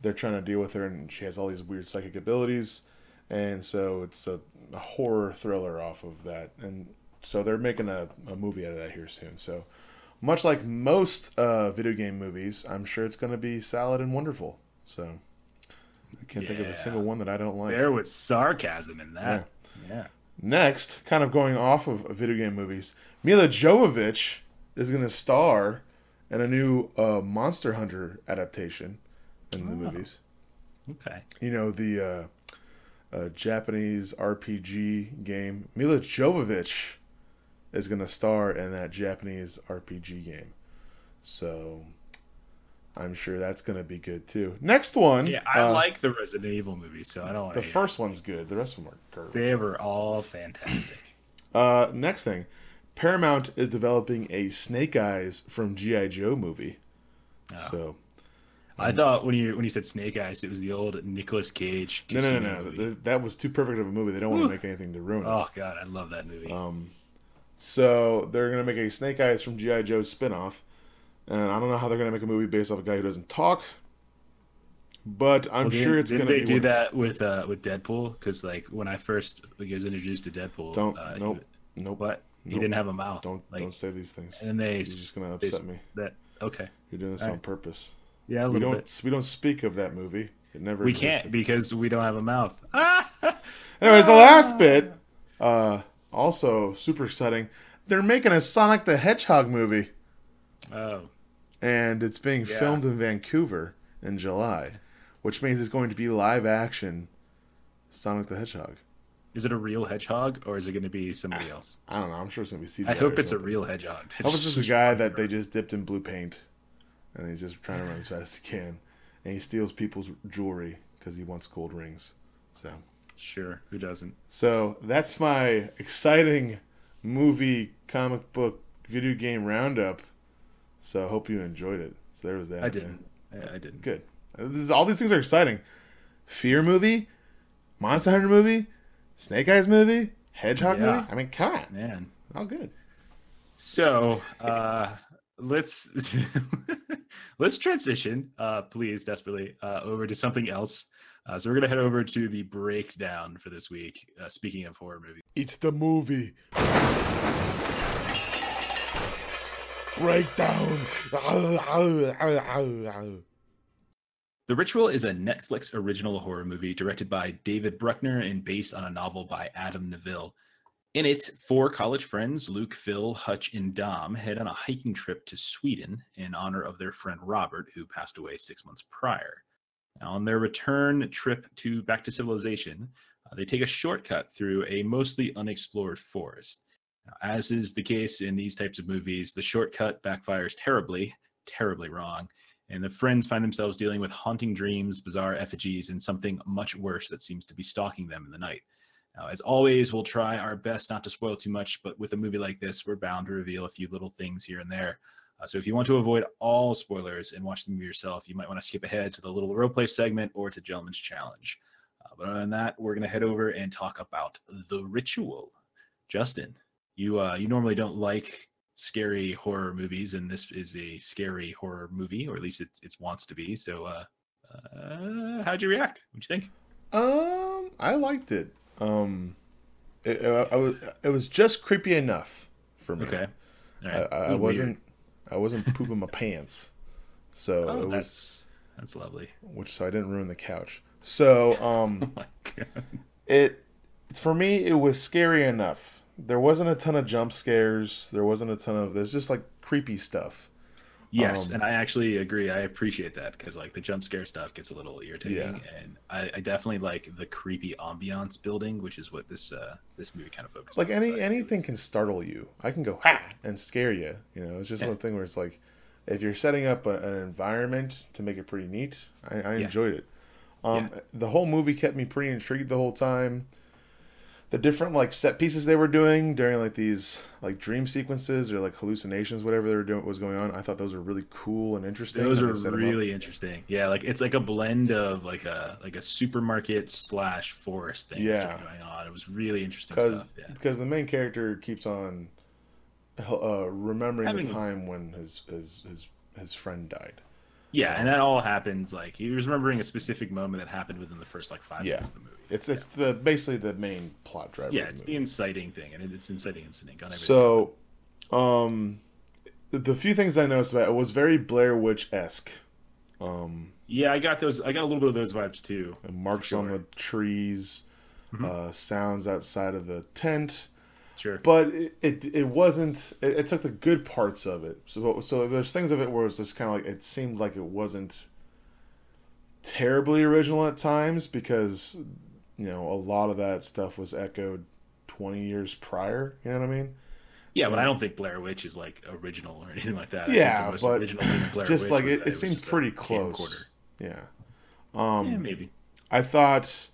they're trying to deal with her, and she has all these weird psychic abilities, and so it's a, a horror thriller off of that, and so they're making a, a movie out of that here soon. So much like most uh, video game movies, I'm sure it's going to be solid and wonderful. So I can't yeah. think of a single one that I don't like. There was sarcasm in that. Yeah. yeah. Next, kind of going off of video game movies, Milla Jovovich is going to star in a new uh, Monster Hunter adaptation in the oh. movies. Okay. You know the uh, uh, Japanese RPG game. Milla Jovovich is going to star in that Japanese RPG game. So I'm sure that's going to be good too. Next one. Yeah, I uh, like the Resident Evil movies, so I don't. The first one's good. The rest of them are garbage. They were all fantastic. [CLEARS THROAT] uh, next thing, Paramount is developing a Snake Eyes from GI Joe movie. Oh. So. I um, thought when you when you said Snake Eyes, it was the old Nicolas Cage. No, no, no, no. That was too perfect of a movie. They don't want to make anything to ruin it. Oh God, I love that movie. Um, so they're gonna make a Snake Eyes from GI Joe spinoff and I don't know how they're gonna make a movie based off a guy who doesn't talk. But I'm well, sure it's gonna. They be do one... that with uh, with Deadpool because like when I first like, was introduced to Deadpool, don't uh, nope he, nope. What nope. he didn't have a mouth. Don't like, don't say these things. And they you're just gonna upset me. That okay. You're doing this All on right. purpose. Yeah, we don't bit. we don't speak of that movie. It never. We existed. can't because we don't have a mouth. [LAUGHS] Anyways, the last bit, uh, also super exciting. They're making a Sonic the Hedgehog movie. Oh and it's being yeah. filmed in Vancouver in July, which means it's going to be live action Sonic the Hedgehog. Is it a real hedgehog or is it going to be somebody ah, else? I don't know. I'm sure it's going to be CGI. I hope it's something. a real hedgehog. I was just a guy that they just dipped in blue paint, and he's just trying to run as [SIGHS] fast as he can, and he steals people's jewelry because he wants gold rings. So sure, who doesn't? So that's my exciting movie, comic book, video game roundup so I hope you enjoyed it. So there was that. I didn't. Yeah, I didn't. Good. This is, all these things are exciting. Fear movie, Monster Hunter movie, Snake Eyes movie, Hedgehog yeah. movie. I mean, come on, man. All good. So uh, [LAUGHS] let's [LAUGHS] let's transition, uh, please, desperately, uh, over to something else. Uh, so we're gonna head over to the breakdown for this week. Uh, speaking of horror movies, it's the movie breakdown. The Ritual is a Netflix original horror movie directed by David Bruckner and based on a novel by Adam Nevill. In it, four college friends, Luke, Phil, Hutch, and Dom, head on a hiking trip to Sweden in honor of their friend Robert, who passed away six months prior. Now, on their return trip to back to civilization, uh, they take a shortcut through a mostly unexplored forest. As is the case in these types of movies, the shortcut backfires terribly, terribly wrong, and the friends find themselves dealing with haunting dreams, bizarre effigies, and something much worse that seems to be stalking them in the night. Now, as always, we'll try our best not to spoil too much, but with a movie like this, we're bound to reveal a few little things here and there. Uh, so if you want to avoid all spoilers and watch the movie yourself, you might want to skip ahead to the little role play segment or to Gentleman's Challenge. Uh, but other than that, we're going to head over and talk about The Ritual. Justin, you uh, you normally don't like scary horror movies, and this is a scary horror movie, or at least it it wants to be. So, uh, uh, how'd you react? What'd you think? Um, I liked it. Um, it, uh, I was it was just creepy enough for me. Okay. Right. I, I wasn't I wasn't pooping my pants. So oh, it was that's, that's lovely. Which so I didn't ruin the couch. So [LAUGHS] um oh it for me it was scary enough. There wasn't a ton of jump scares. There wasn't a ton of there's just like creepy stuff. Yes, um, and I actually agree. I appreciate that because like the jump scare stuff gets a little irritating, yeah. and I, I, definitely like the creepy ambiance building, which is what this uh this movie kind of focuses. Like on. any so anything can startle you. I can go ha and scare you. You know, it's just yeah. one thing where it's like if you're setting up a, an environment to make it pretty neat. I, I yeah. enjoyed it. Um, the whole movie kept me pretty intrigued the whole time the different like set pieces they were doing during like these like dream sequences or like hallucinations, whatever they were doing was going on. I thought those were really cool and interesting. Those are really interesting. Yeah, like it's like a blend of like a like a supermarket slash forest thing yeah. going on. It was really interesting because because the main character keeps on uh, remembering Having, the time when his his his his friend died. Yeah, and that all happens like he was remembering a specific moment that happened within the first like five yeah. minutes of the movie. It's it's yeah. the basically the main plot driver. Yeah, it's the, the inciting thing, and it's inciting incident on So, um, the few things I noticed about it was very Blair Witch esque. Um, yeah, I got those. I got a little bit of those vibes too. Marks sure. on the trees, mm-hmm. uh, sounds outside of the tent. Sure. But it, it, it wasn't. It, it, took the good parts of it. So so there's things of it where it's just kind of like it seemed like it wasn't terribly original at times because you know a lot of that stuff was echoed 20 years prior. You know what I mean? Yeah, but I don't think Blair Witch is like original or anything like that. Yeah, but just like it, it seems pretty close. Yeah. Um, yeah, maybe. I thought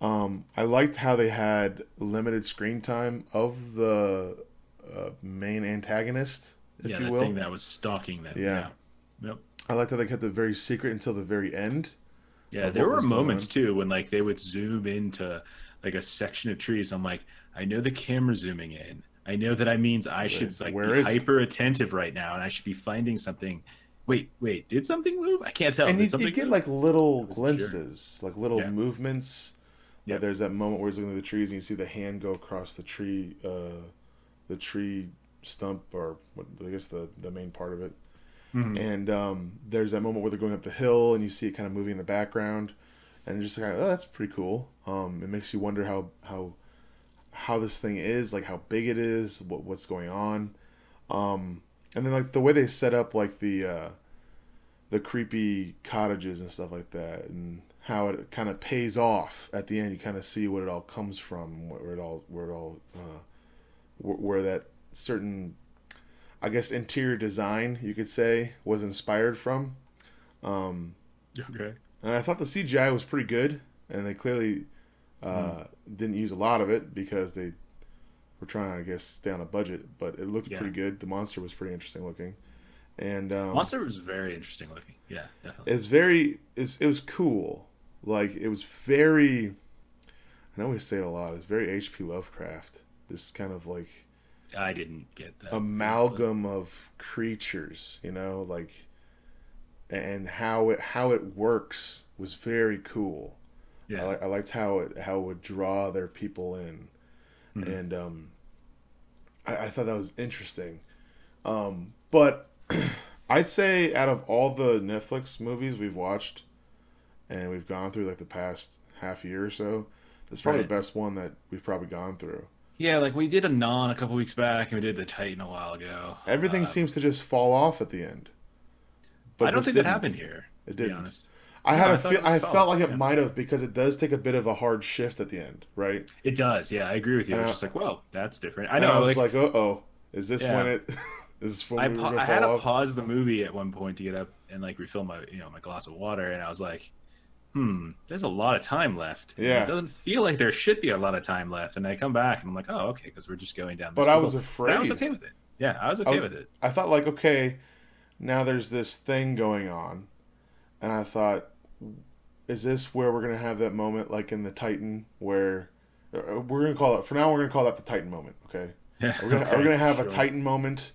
um, I liked how they had limited screen time of the uh, main antagonist, if yeah, you will. thing that was stalking them. Yeah. yeah. Yep. I liked how they kept it very secret until the very end. Yeah, there were moments too when like they would zoom into like a section of trees. I'm like, I know the camera zooming in. I know that I means I should like Where be hyper attentive right now, and I should be finding something. Wait, wait, did something move? I can't tell. And you, you, get move? like little glimpses, sure. like little yeah. movements yeah, there's that moment where he's looking at the trees and you see the hand go across the tree, uh, the tree stump or what I guess the the main part of it. Mm-hmm. And um, there's that moment where they're going up the hill and you see it kind of moving in the background, and just like, oh, that's pretty cool. Um, it makes you wonder how how how this thing is, like how big it is, what what's going on, um, and then like the way they set up like the uh, the creepy cottages and stuff like that, and how it kind of pays off at the end. You kind of see what it all comes from, where it all, where it all, uh, where that certain, I guess, interior design you could say was inspired from. Um, okay. And I thought the CGI was pretty good, and they clearly uh, mm. didn't use a lot of it because they were trying, I guess, stay on a budget. But it looked yeah. pretty good. The monster was pretty interesting looking, and um, monster was very interesting looking. Yeah, definitely. It's very, it's, it was cool like it was very I always say it a lot, it's very H.P. Lovecraft. This kind of like I didn't get that amalgam of creatures, you know, like and how it how it works was very cool. Yeah, I, I liked how it how it would draw their people in, mm-hmm. and um, I, I, thought that was interesting. Um, but [CLEARS THROAT] I'd say out of all the Netflix movies we've watched, and we've gone through like the past half year or so. That's probably right. the best one that we've probably gone through. Yeah, like we did a non a couple weeks back, and we did the Titan a while ago. Everything uh, seems to just fall off at the end. But I don't think didn't. that happened here. It didn't. I had no, a feel. I felt like it yeah. might have because it does take a bit of a hard shift at the end, right? It does. Yeah, I agree with you. And it's I, just like, well, that's different. I know. I was like, like uh oh, is this yeah. when it? [LAUGHS] is this when I, pa- I had to pause the movie at one point to get up and like refill my you know my glass of water, and I was like, hmm, there's a lot of time left. Yeah. It doesn't feel like there should be a lot of time left. And I come back and I'm like, oh, okay, because we're just going down. But I was afraid. But I was okay with it. Yeah, I was okay I was, with it. I thought like, okay, now there's this thing going on, and I thought, is this where we're gonna have that moment like in the Titan where uh, we're gonna call it for now? We're gonna call that the Titan moment. Okay. [LAUGHS] Yeah. Are we gonna, okay, gonna have sure. a Titan moment?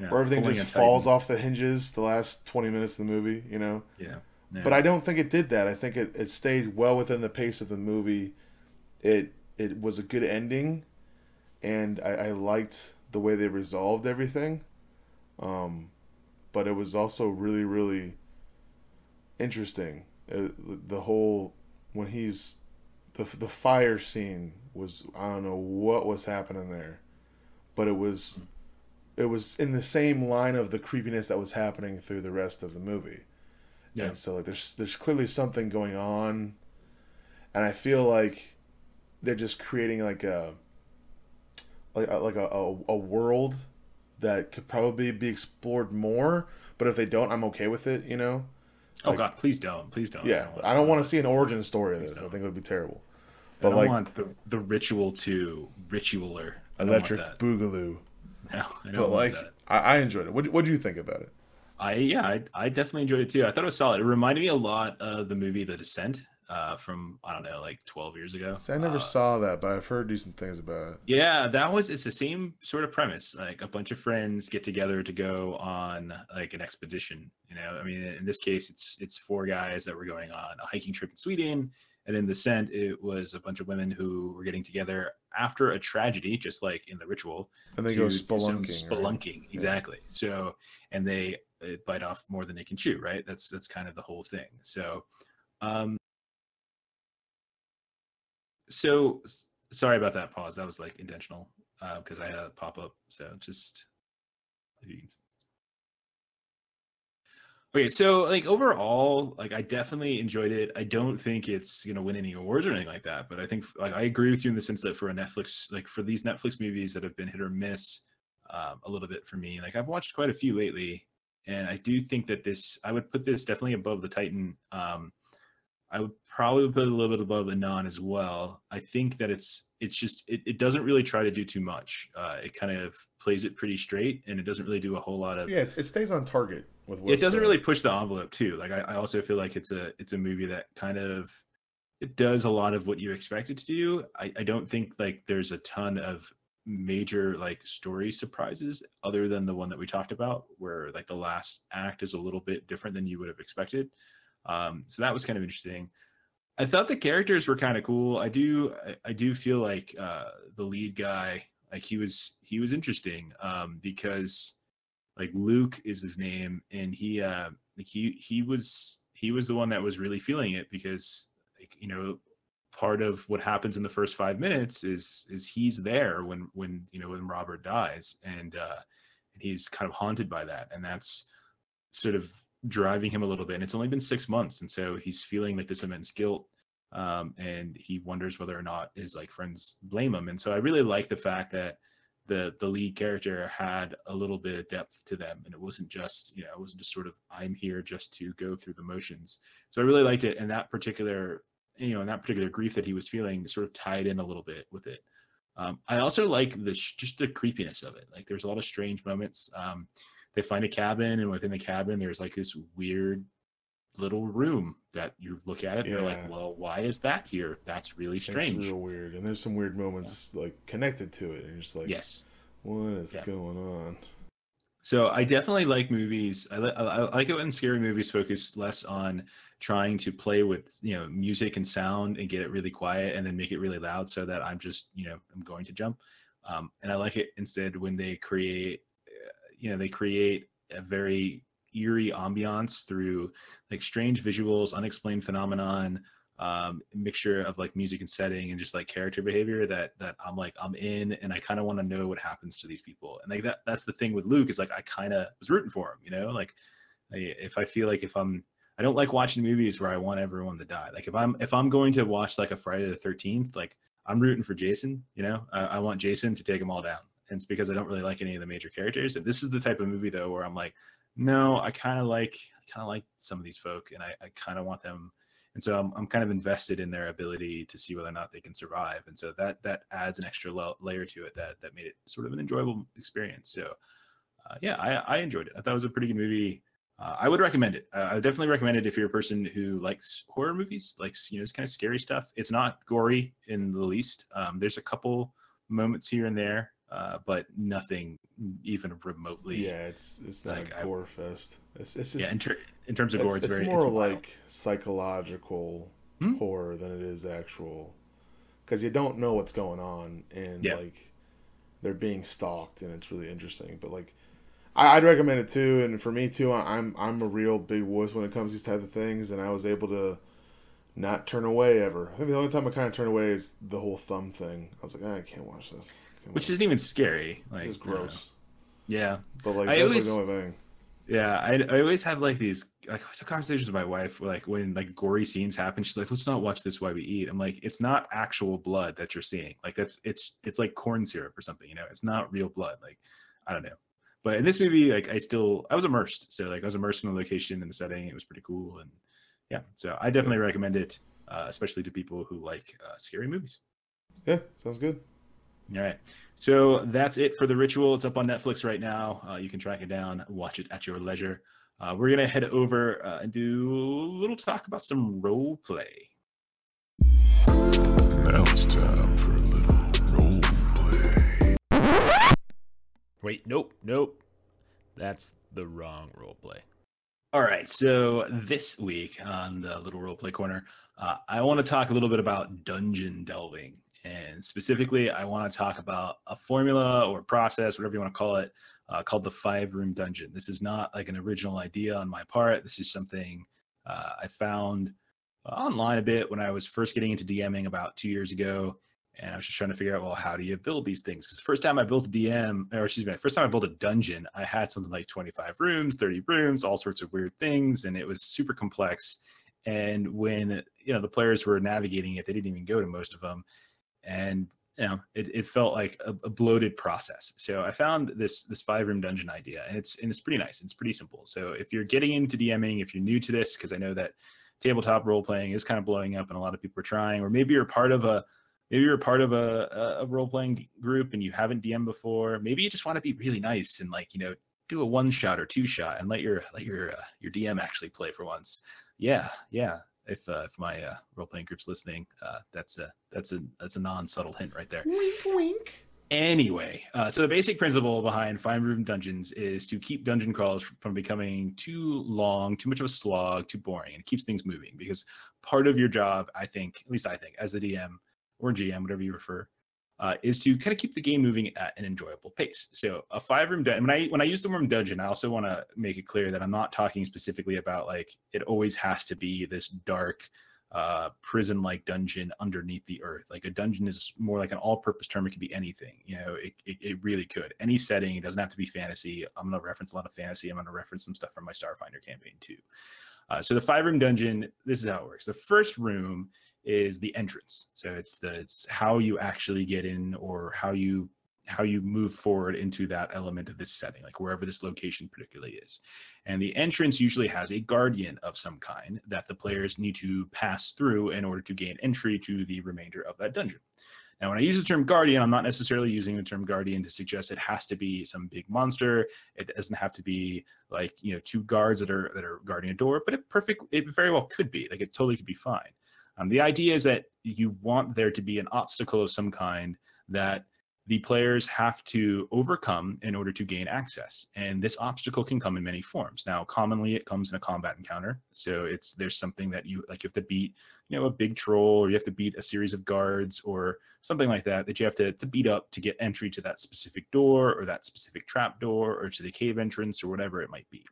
Yeah, where everything just falls off the hinges the last 20 minutes of the movie, you know? Yeah. But I don't think it did that. I think it, it stayed well within the pace of the movie. It it was a good ending, and I, I liked the way they resolved everything. Um, but it was also really, really interesting. It, uh, the whole when he's the the fire scene was I don't know what was happening there, but it was it was in the same line of the creepiness that was happening through the rest of the movie. Yeah. And so like there's there's clearly something going on, and I feel like they're just creating like a like a, like a, a, a world that could probably be explored more. But if they don't, I'm okay with it. You know. Oh, like, oh God! Please don't! Please don't! Yeah, I don't want to see an origin story of this. I think it would be terrible. But I like want the, the ritual to ritualer. Electric Boogaloo. No, I don't but like I, I, enjoyed it. What what do you think about it? I yeah, I, I definitely enjoyed it too. I thought it was solid. It reminded me a lot of the movie The Descent uh, from I don't know, like twelve years ago. See, I never uh, saw that, but I've heard decent things about it. Yeah, that was it's the same sort of premise. Like a bunch of friends get together to go on like an expedition. You know, I mean, in this case, it's it's four guys that were going on a hiking trip in Sweden, and in the Descent, it was a bunch of women who were getting together after a tragedy, just like in the ritual. And they go spelunking. Spelunking, right? exactly. Yeah. So, and they bite off more than they can chew, right? That's that's kind of the whole thing. So, um, so sorry about that pause. That was like intentional because uh, I had a pop up. So just Okay, so like overall, like I definitely enjoyed it. I don't think it's gonna win any awards or anything like that, but I think like I agree with you in the sense that for a Netflix, like for these Netflix movies that have been hit or miss um, a little bit for me, like I've watched quite a few lately, and I do think that this I would put this definitely above the Titan. Um, I would probably put it a little bit above the non as well. I think that it's it's just it, it doesn't really try to do too much. Uh, it kind of plays it pretty straight, and it doesn't really do a whole lot of. Yeah, it stays on target with. What it doesn't really push the envelope too. Like I, I also feel like it's a it's a movie that kind of it does a lot of what you expect it to do. I, I don't think like there's a ton of major like story surprises other than the one that we talked about where like the last act is a little bit different than you would have expected um, so that was kind of interesting. I thought the characters were kind of cool. I do I, I do feel like uh, the lead guy, like he was he was interesting um, because like Luke is his name, and he uh, like he he was he was the one that was really feeling it because like you know part of what happens in the first five minutes is is he's there when when you know when Robert dies and uh, he's kind of haunted by that, and that's sort of driving him a little bit. And it's only been six months, and so he's feeling like this immense guilt, um, and he wonders whether or not his like friends blame him. And so I really like the fact that the the lead character had a little bit of depth to them, and it wasn't just you know it wasn't just sort of I'm here just to go through the motions. So I really liked it, and that particular you know and that particular grief that he was feeling sort of tied in a little bit with it. Um, I also like the just the creepiness of it. Like there's a lot of strange moments. Um, they find a cabin and within the cabin there's like this weird little room that you look at it and yeah. you're like well why is that here that's really strange It's real weird and there's some weird moments yeah. like connected to it and you're just like yes what is yeah. going on so i definitely like movies I, li- I like it when scary movies focus less on trying to play with you know music and sound and get it really quiet and then make it really loud so that i'm just you know i'm going to jump um, and i like it instead when they create you know they create a very eerie ambiance through like strange visuals, unexplained phenomenon, um, mixture of like music and setting and just like character behavior that that I'm like I'm in and I kind of want to know what happens to these people. And like that that's the thing with Luke is like I kind of was rooting for him, you know, like if I feel like if I'm I don't like watching movies where I want everyone to die. Like if I'm if I'm going to watch like a Friday the Thirteenth, like I'm rooting for Jason. You know, I, I want Jason to take them all down and it's because I don't really like any of the major characters. And this is the type of movie though where I'm like, no, I kind of like I kind of like some of these folk, and I, I kind of want them. And so I'm, I'm kind of invested in their ability to see whether or not they can survive. And so that that adds an extra lo- layer to it that that made it sort of an enjoyable experience. So uh, yeah, I, I enjoyed it. I thought it was a pretty good movie. Uh, I would recommend it. Uh, I would definitely recommend it if you're a person who likes horror movies, likes you know, it's kind of scary stuff. It's not gory in the least. Um, there's a couple moments here and there uh, but nothing even remotely. Yeah, it's it's not like, a gore I, fest. It's, it's just yeah. In, ter- in terms of gore, it's, it's very more it's like psychological hmm? horror than it is actual, because you don't know what's going on, and yeah. like they're being stalked, and it's really interesting. But like, I, would recommend it too. And for me too, I'm I'm a real big wuss when it comes to these type of things, and I was able to not turn away ever. I think the only time I kind of turn away is the whole thumb thing. I was like, ah, I can't watch this. Can't Which watch isn't even scary. Like, this is gross. Yeah, but like I that's always, like the only thing. Yeah, I, I always have like these like conversations with my wife like when like gory scenes happen. She's like, "Let's not watch this while we eat." I'm like, "It's not actual blood that you're seeing. Like that's it's it's like corn syrup or something. You know, it's not real blood. Like I don't know." But in this movie, like I still I was immersed. So like I was immersed in the location and the setting. It was pretty cool and yeah. So I definitely recommend it, uh, especially to people who like uh, scary movies. Yeah, sounds good. All right. So that's it for the ritual. It's up on Netflix right now. Uh, you can track it down, watch it at your leisure. Uh, we're gonna head over uh, and do a little talk about some role play. Now it's time Wait, nope, nope. That's the wrong role play. All right, so this week on the little role play corner, uh, I want to talk a little bit about dungeon delving. And specifically, I want to talk about a formula or process, whatever you want to call it, uh, called the five room dungeon. This is not like an original idea on my part. This is something uh, I found online a bit when I was first getting into DMing about two years ago. And I was just trying to figure out, well, how do you build these things? Because first time I built a DM, or excuse me, first time I built a dungeon, I had something like 25 rooms, 30 rooms, all sorts of weird things, and it was super complex. And when you know the players were navigating it, they didn't even go to most of them and you know it, it felt like a, a, bloated process so i found this this five room dungeon idea and it's and it's pretty nice it's pretty simple so if you're getting into dming if you're new to this because i know that tabletop role playing is kind of blowing up and a lot of people are trying or maybe you're part of a maybe you're part of a, a role playing group and you haven't dm before maybe you just want to be really nice and like you know do a one shot or two shot and let your let your uh, your dm actually play for once yeah yeah if uh, if my uh, role playing group's listening, uh, that's a that's a that's a non subtle hint right there. Wink, wink. Anyway, uh, so the basic principle behind Five Room Dungeons is to keep dungeon crawls from becoming too long, too much of a slog, too boring, and it keeps things moving. Because part of your job, I think, at least I think, as the DM or GM, whatever you refer, uh, is to kind of keep the game moving at an enjoyable pace. So a five room dungeon. When I when I use the word dungeon, I also want to make it clear that I'm not talking specifically about like it always has to be this dark uh, prison like dungeon underneath the earth. Like a dungeon is more like an all purpose term. It could be anything. You know, it, it, it really could. Any setting. It doesn't have to be fantasy. I'm going to reference a lot of fantasy. I'm going to reference some stuff from my Starfinder campaign too. Uh, so the five room dungeon. This is how it works. The first room is the entrance. So it's the it's how you actually get in or how you how you move forward into that element of this setting, like wherever this location particularly is. And the entrance usually has a guardian of some kind that the players need to pass through in order to gain entry to the remainder of that dungeon. Now, when I use the term guardian, I'm not necessarily using the term guardian to suggest it has to be some big monster. It doesn't have to be like you know two guards that are that are guarding a door, but it perfect it very well could be. Like it totally could be fine. Um, the idea is that you want there to be an obstacle of some kind that the players have to overcome in order to gain access. And this obstacle can come in many forms. Now commonly it comes in a combat encounter. So it's there's something that you like you have to beat you know a big troll or you have to beat a series of guards or something like that that you have to, to beat up to get entry to that specific door or that specific trap door or to the cave entrance or whatever it might be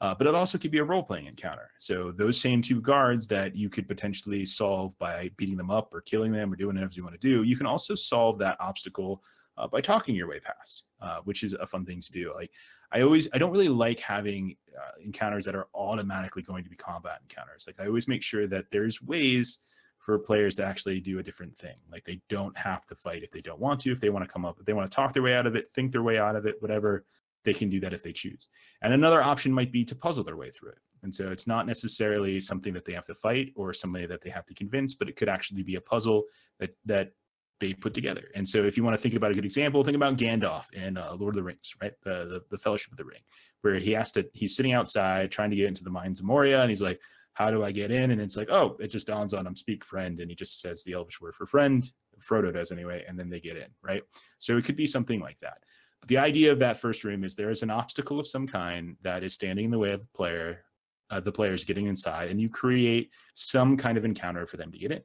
uh, but it also could be a role playing encounter. So those same two guards that you could potentially solve by beating them up or killing them or doing whatever you want to do, you can also solve that obstacle uh, by talking your way past, uh, which is a fun thing to do. Like I always, I don't really like having uh, encounters that are automatically going to be combat encounters. Like I always make sure that there's ways for players to actually do a different thing. Like they don't have to fight if they don't want to. If they want to come up, if they want to talk their way out of it, think their way out of it, whatever they can do that if they choose. And another option might be to puzzle their way through it. And so it's not necessarily something that they have to fight or somebody that they have to convince, but it could actually be a puzzle that that they put together. And so if you want to think about a good example, think about Gandalf in uh, Lord of the Rings, right? The, the, the Fellowship of the Ring, where he has to he's sitting outside trying to get into the mines of Moria, and he's like, "How do I get in?" And it's like, "Oh, it just dawns on him, speak friend," and he just says the Elvish word for friend. Frodo does anyway, and then they get in, right? So it could be something like that. But the idea of that first room is there is an obstacle of some kind that is standing in the way of the player, uh, the players getting inside, and you create some kind of encounter for them to get in.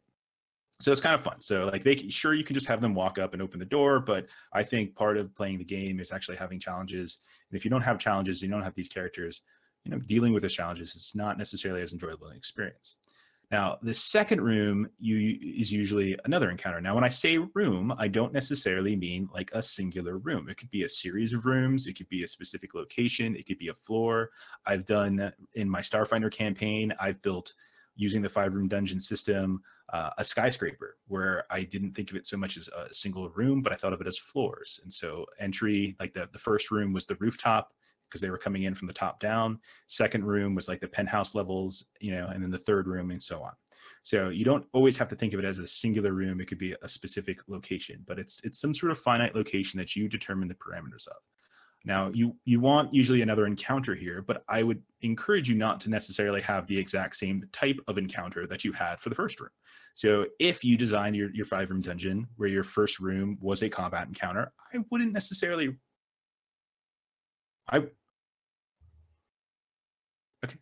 so it's kind of fun. So like they sure you can just have them walk up and open the door, but I think part of playing the game is actually having challenges. And if you don't have challenges, you don't have these characters, you know, dealing with those challenges, it's not necessarily as enjoyable an experience. Now, the second room you is usually another encounter. Now, when I say room, I don't necessarily mean like a singular room. It could be a series of rooms. It could be a specific location. It could be a floor. I've done in my Starfinder campaign. I've built using the five room dungeon system uh, a skyscraper where I didn't think of it so much as a single room, but I thought of it as floors. And so entry, like the the first room was the rooftop because they were coming in from the top down. Second room was like the penthouse levels, you know, and then the third room and so on. So you don't always have to think of it as a singular room. It could be a specific location, but it's it's some sort of finite location that you determine the parameters of. Now you you want usually another encounter here, but I would encourage you not to necessarily have the exact same type of encounter that you had for the first room. So if you designed your, your five room dungeon where your first room was a combat encounter, I wouldn't necessarily I okay.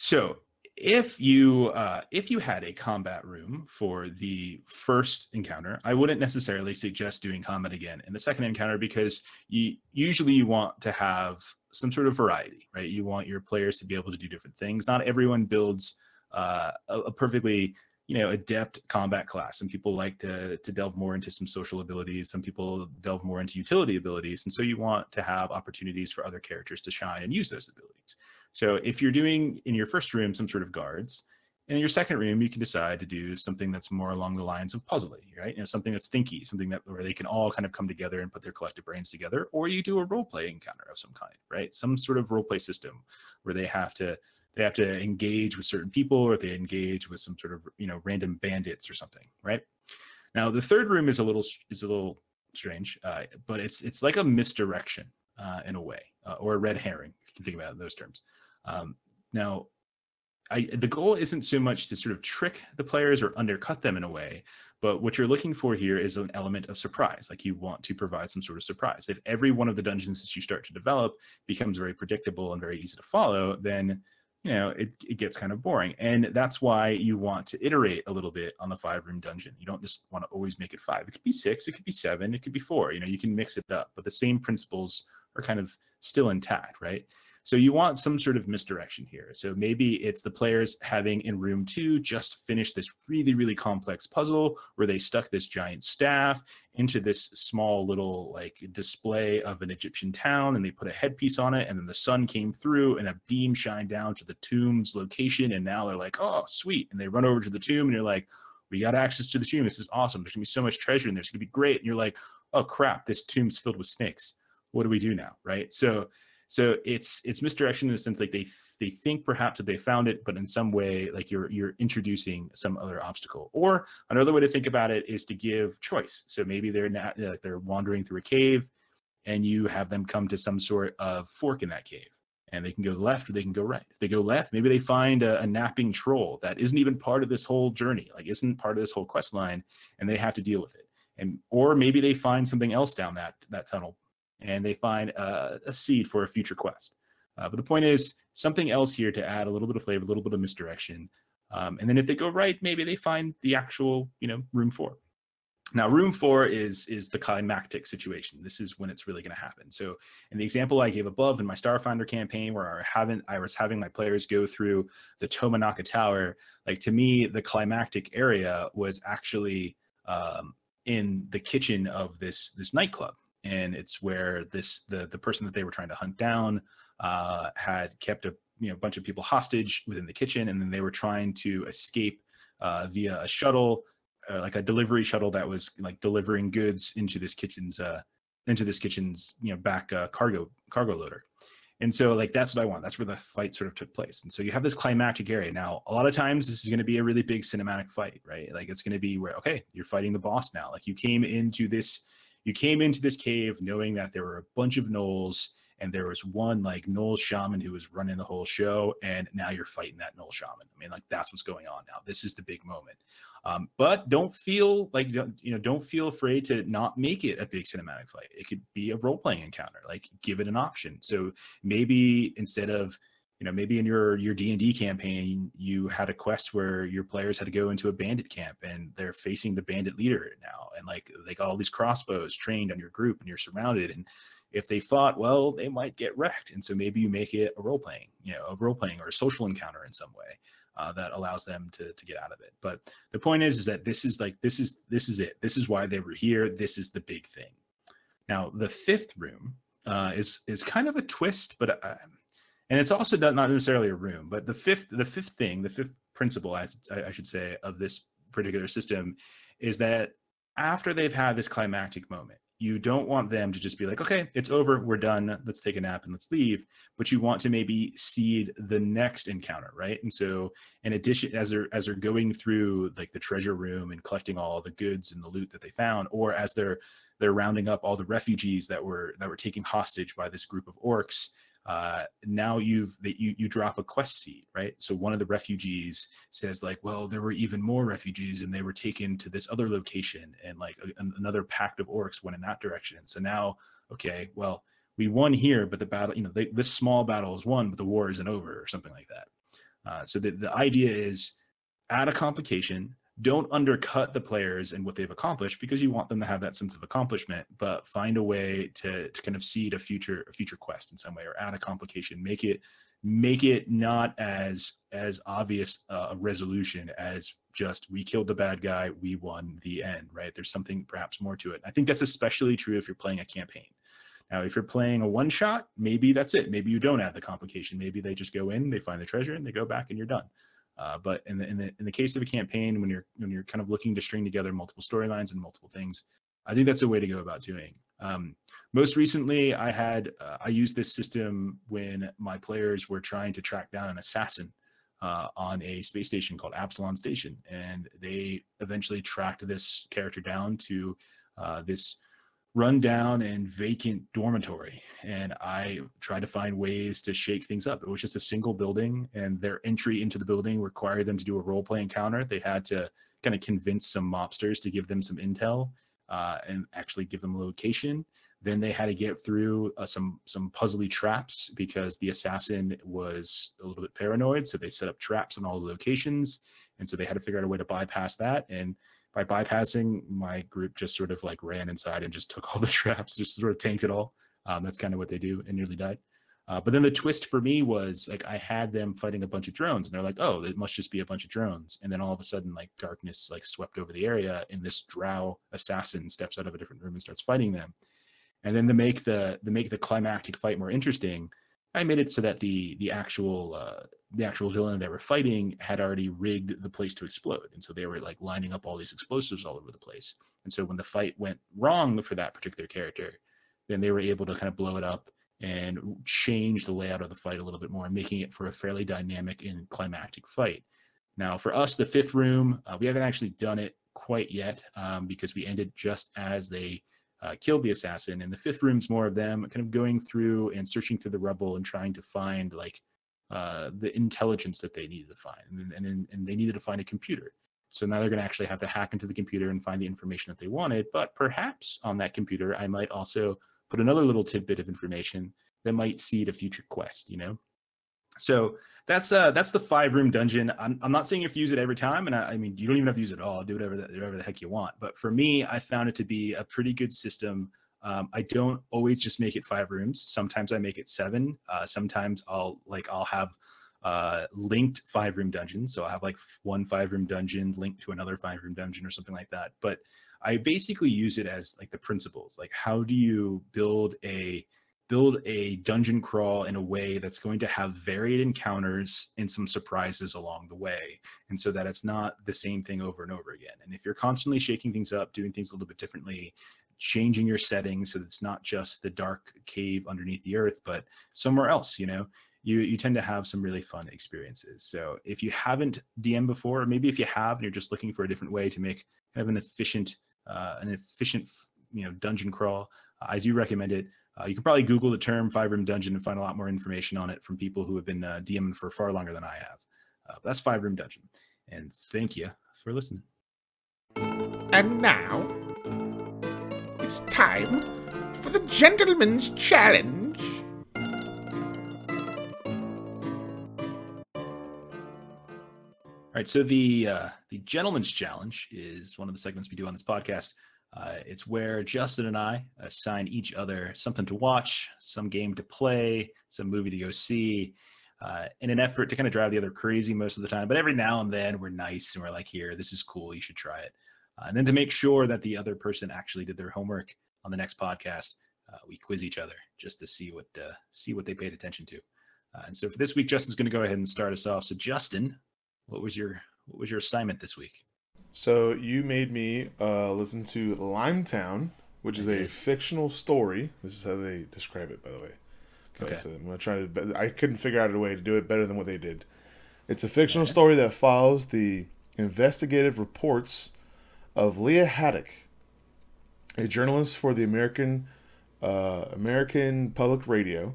So if you uh, if you had a combat room for the first encounter, I wouldn't necessarily suggest doing combat again in the second encounter because you usually you want to have some sort of variety, right? You want your players to be able to do different things. Not everyone builds uh, a, a perfectly you know adept combat class some people like to to delve more into some social abilities some people delve more into utility abilities and so you want to have opportunities for other characters to shine and use those abilities so if you're doing in your first room some sort of guards and in your second room you can decide to do something that's more along the lines of puzzly, right? You know something that's thinky something that where they can all kind of come together and put their collective brains together or you do a role play encounter of some kind right? Some sort of role play system where they have to they have to engage with certain people or they engage with some sort of you know random bandits or something right? Now the third room is a little is a little strange uh, but it's it's like a misdirection uh, in a way uh, or a red herring if you can think about it in those terms um, now I, the goal isn't so much to sort of trick the players or undercut them in a way but what you're looking for here is an element of surprise like you want to provide some sort of surprise. If every one of the dungeons that you start to develop becomes very predictable and very easy to follow then you know it, it gets kind of boring. And that's why you want to iterate a little bit on the five room dungeon. You don't just want to always make it five. It could be six it could be seven it could be four. You know you can mix it up but the same principles are kind of still intact right so you want some sort of misdirection here. So maybe it's the players having in room two just finished this really, really complex puzzle where they stuck this giant staff into this small little like display of an Egyptian town and they put a headpiece on it and then the sun came through and a beam shined down to the tomb's location and now they're like, oh, sweet. And they run over to the tomb and you're like, we got access to the tomb. This is awesome. There's gonna be so much treasure in there. It's gonna be great. And you're like, oh crap, this tomb's filled with snakes. What do we do now? Right. So so it's it's misdirection in the sense like they they think perhaps that they found it, but in some way like you're you're introducing some other obstacle. Or another way to think about it is to give choice. So maybe they're not like they're wandering through a cave, and you have them come to some sort of fork in that cave and they can go left or they can go right. If they go left, maybe they find a, a, napping troll that isn't even part of this whole journey, like isn't part of this whole quest line, and they have to deal with it. And or maybe they find something else down that that tunnel and they find uh, a seed for a future quest. Uh, but the point is something else here to add a little bit of flavor, a little bit of misdirection. Um, and then if they go right, maybe they find the actual, you know, room four. Now, room four is is the climactic situation. This is when it's really going to happen. So, in the example I gave above in my Starfinder campaign, where I haven't, I was having my players go through the Tomanaka Tower. Like to me, the climactic area was actually um, in the kitchen of this this nightclub and it's where this the the person that they were trying to hunt down uh, had kept a you know bunch of people hostage within the kitchen, and then they were trying to escape uh, via a shuttle, uh, like a delivery shuttle that was like delivering goods into this kitchen's uh, into this kitchen's you know back uh, cargo cargo loader. And so, like, that's what I want. That's where the fight sort of took place. And so, you have this climactic area. Now, a lot of times, this is going to be a really big cinematic fight, right? Like, it's going to be where, okay, you're fighting the boss now. Like, you came into this you came into this cave knowing that there were a bunch of gnolls and there was one like gnoll shaman who was running the whole show and now you're fighting that gnoll shaman. I mean like that's what's going on now. This is the big moment. Um, but don't feel like don't, you know don't feel afraid to not make it a big cinematic fight. It could be a role-playing encounter. Like give it an option. So maybe instead of you know maybe in your your d&d campaign you had a quest where your players had to go into a bandit camp and they're facing the bandit leader now. And like they got all these crossbows trained on your group and you're surrounded. And if they fought well they might get wrecked. And so maybe you make it a role playing you know a role playing or a social encounter in some way uh, that allows them to, to get out of it. But the point is is that this is like this is this is it. This is why they were here. This is the big thing. Now the fifth room uh, is is kind of a twist but uh, and it's also not necessarily a room but the fifth the fifth thing the fifth principle I, I should say of this particular system is that after they've had this climactic moment you don't want them to just be like okay it's over we're done let's take a nap and let's leave but you want to maybe seed the next encounter right? And so in addition as they're as they're going through like the treasure room and collecting all the goods and the loot that they found or as they're they're rounding up all the refugees that were that were taken hostage by this group of orcs uh, now you've that you you drop a quest seed, right? So one of the refugees says like, well, there were even more refugees, and they were taken to this other location, and like a, another pact of orcs went in that direction. So now, okay, well, we won here, but the battle, you know, the, this small battle is won, but the war isn't over, or something like that. Uh, so the the idea is add a complication don't undercut the players and what they've accomplished because you want them to have that sense of accomplishment but find a way to to kind of seed a future a future quest in some way or add a complication. Make it make it not as as obvious a resolution as just we killed the bad guy we won the end right? There's something perhaps more to it. I think that's especially true if you're playing a campaign. Now if you're playing a one shot maybe that's it. Maybe you don't add the complication. Maybe they just go in they find the treasure and they go back and you're done uh, but in the, in the in the case of a campaign, when you're when you're kind of looking to string together multiple storylines and multiple things, I think that's a way to go about doing. Um, most recently, I had uh, I used this system when my players were trying to track down an assassin uh, on a space station called Absalom Station, and they eventually tracked this character down to uh, this run down and vacant dormitory. And i tried to find ways to shake things up. It was just a single building and their entry into the building required them to do a role play encounter they had to kind of convince some mobsters to give them some intel uh, and actually give them a location. Then they had to get through uh, some some puzzly traps because the assassin was a little bit paranoid. So they set up traps on all the locations and so they had to figure out a way to bypass that. And by bypassing, my group just sort of like ran inside and just took all the [LAUGHS] traps, just sort of tanked it all. Um, that's kind of what they do and nearly died. Uh, but then the twist for me was like I had them fighting a bunch of drones, and they're like, "Oh, it must just be a bunch of drones." And then all of a sudden, like darkness like swept over the area, and this Drow assassin steps out of a different room and starts fighting them. And then to make the to make the climactic fight more interesting, I made it so that the the actual uh, the actual villain they were fighting had already rigged the place to explode, and so they were like lining up all these explosives all over the place. And so when the fight went wrong for that particular character, then they were able to kind of blow it up and change the layout of the fight a little bit more, making it for a fairly dynamic and climactic fight. Now, for us, the fifth room, uh, we haven't actually done it quite yet um, because we ended just as they uh, killed the assassin. And the fifth room's more of them kind of going through and searching through the rubble and trying to find like uh, the intelligence that they needed to find, and, and and they needed to find a computer. So now they're going to actually have to hack into the computer and find the information that they wanted. But perhaps on that computer, I might also put another little tidbit of information that might seed a future quest. You know. So that's uh that's the five room dungeon. I'm, I'm not saying you have to use it every time, and I, I mean you don't even have to use it all. Do whatever the, whatever the heck you want. But for me, I found it to be a pretty good system. Um, I don't always just make it five rooms. Sometimes I make it seven. Uh, sometimes I'll like I'll have uh, linked five room dungeons. So I'll have like one five room dungeon linked to another five room dungeon or something like that. But I basically use it as like the principles. Like how do you build a build a dungeon crawl in a way that's going to have varied encounters and some surprises along the way and so that it's not the same thing over and over again and if you're constantly shaking things up doing things a little bit differently changing your settings so that it's not just the dark cave underneath the earth but somewhere else you know you you tend to have some really fun experiences so if you haven't dm before or maybe if you have and you're just looking for a different way to make kind of an efficient uh, an efficient you know dungeon crawl i do recommend it uh, you can probably Google the term five room dungeon and find a lot more information on it from people who have been uh, DMing for far longer than I have. Uh, that's five room dungeon. And thank you for listening. And now it's time for the gentleman's challenge. All right, so the uh, the gentleman's challenge is one of the segments we do on this podcast. Uh, it's where Justin and I assign each other something to watch, some game to play, some movie to go see, uh, in an effort to kind of drive the other crazy most of the time. But every now and then we're nice and we're like, here, this is cool. You should try it. Uh, and then to make sure that the other person actually did their homework on the next podcast, uh, we quiz each other just to see what uh, see what they paid attention to. Uh, and so for this week, Justin's going to go ahead and start us off. So Justin, what was your what was your assignment this week? So you made me uh, listen to Limetown, which is a fictional story. This is how they describe it, by the way. Okay, okay. so I'm gonna try to. I couldn't figure out a way to do it better than what they did. It's a fictional okay. story that follows the investigative reports of Lia Haddock, a journalist for the American uh, American Public Radio.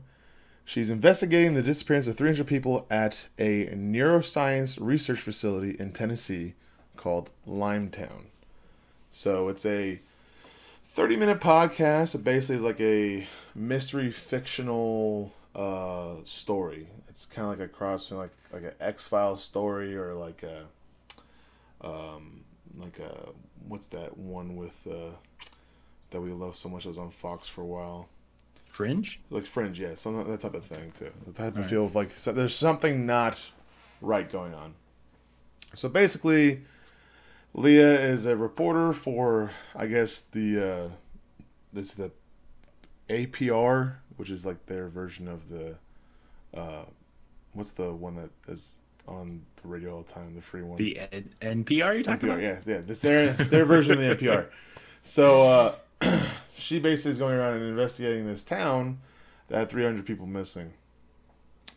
She's investigating the disappearance of 300 people at a neuroscience research facility in Tennessee called Limetown. So it's a 30 minute podcast. It basically is like a mystery fictional uh, story. It's kind of like a cross between like like an X Files story or like a um like uh, what's that one with uh that we love so much that was on Fox for a while. Fringe? Like Fringe, yeah, some that type of thing too. That type All of feel of like so there's something not right going on. So basically, Lia is a reporter for, I guess the uh, this the APR, which is like their version of the uh, what's the one that is on the radio all the time, the free one. The N- NPR you talking NPR, about? Yeah, yeah. This their it's their version of the NPR. [LAUGHS] So uh, [CLEARS THROAT] she basically is going around and investigating this town that had 300 people missing.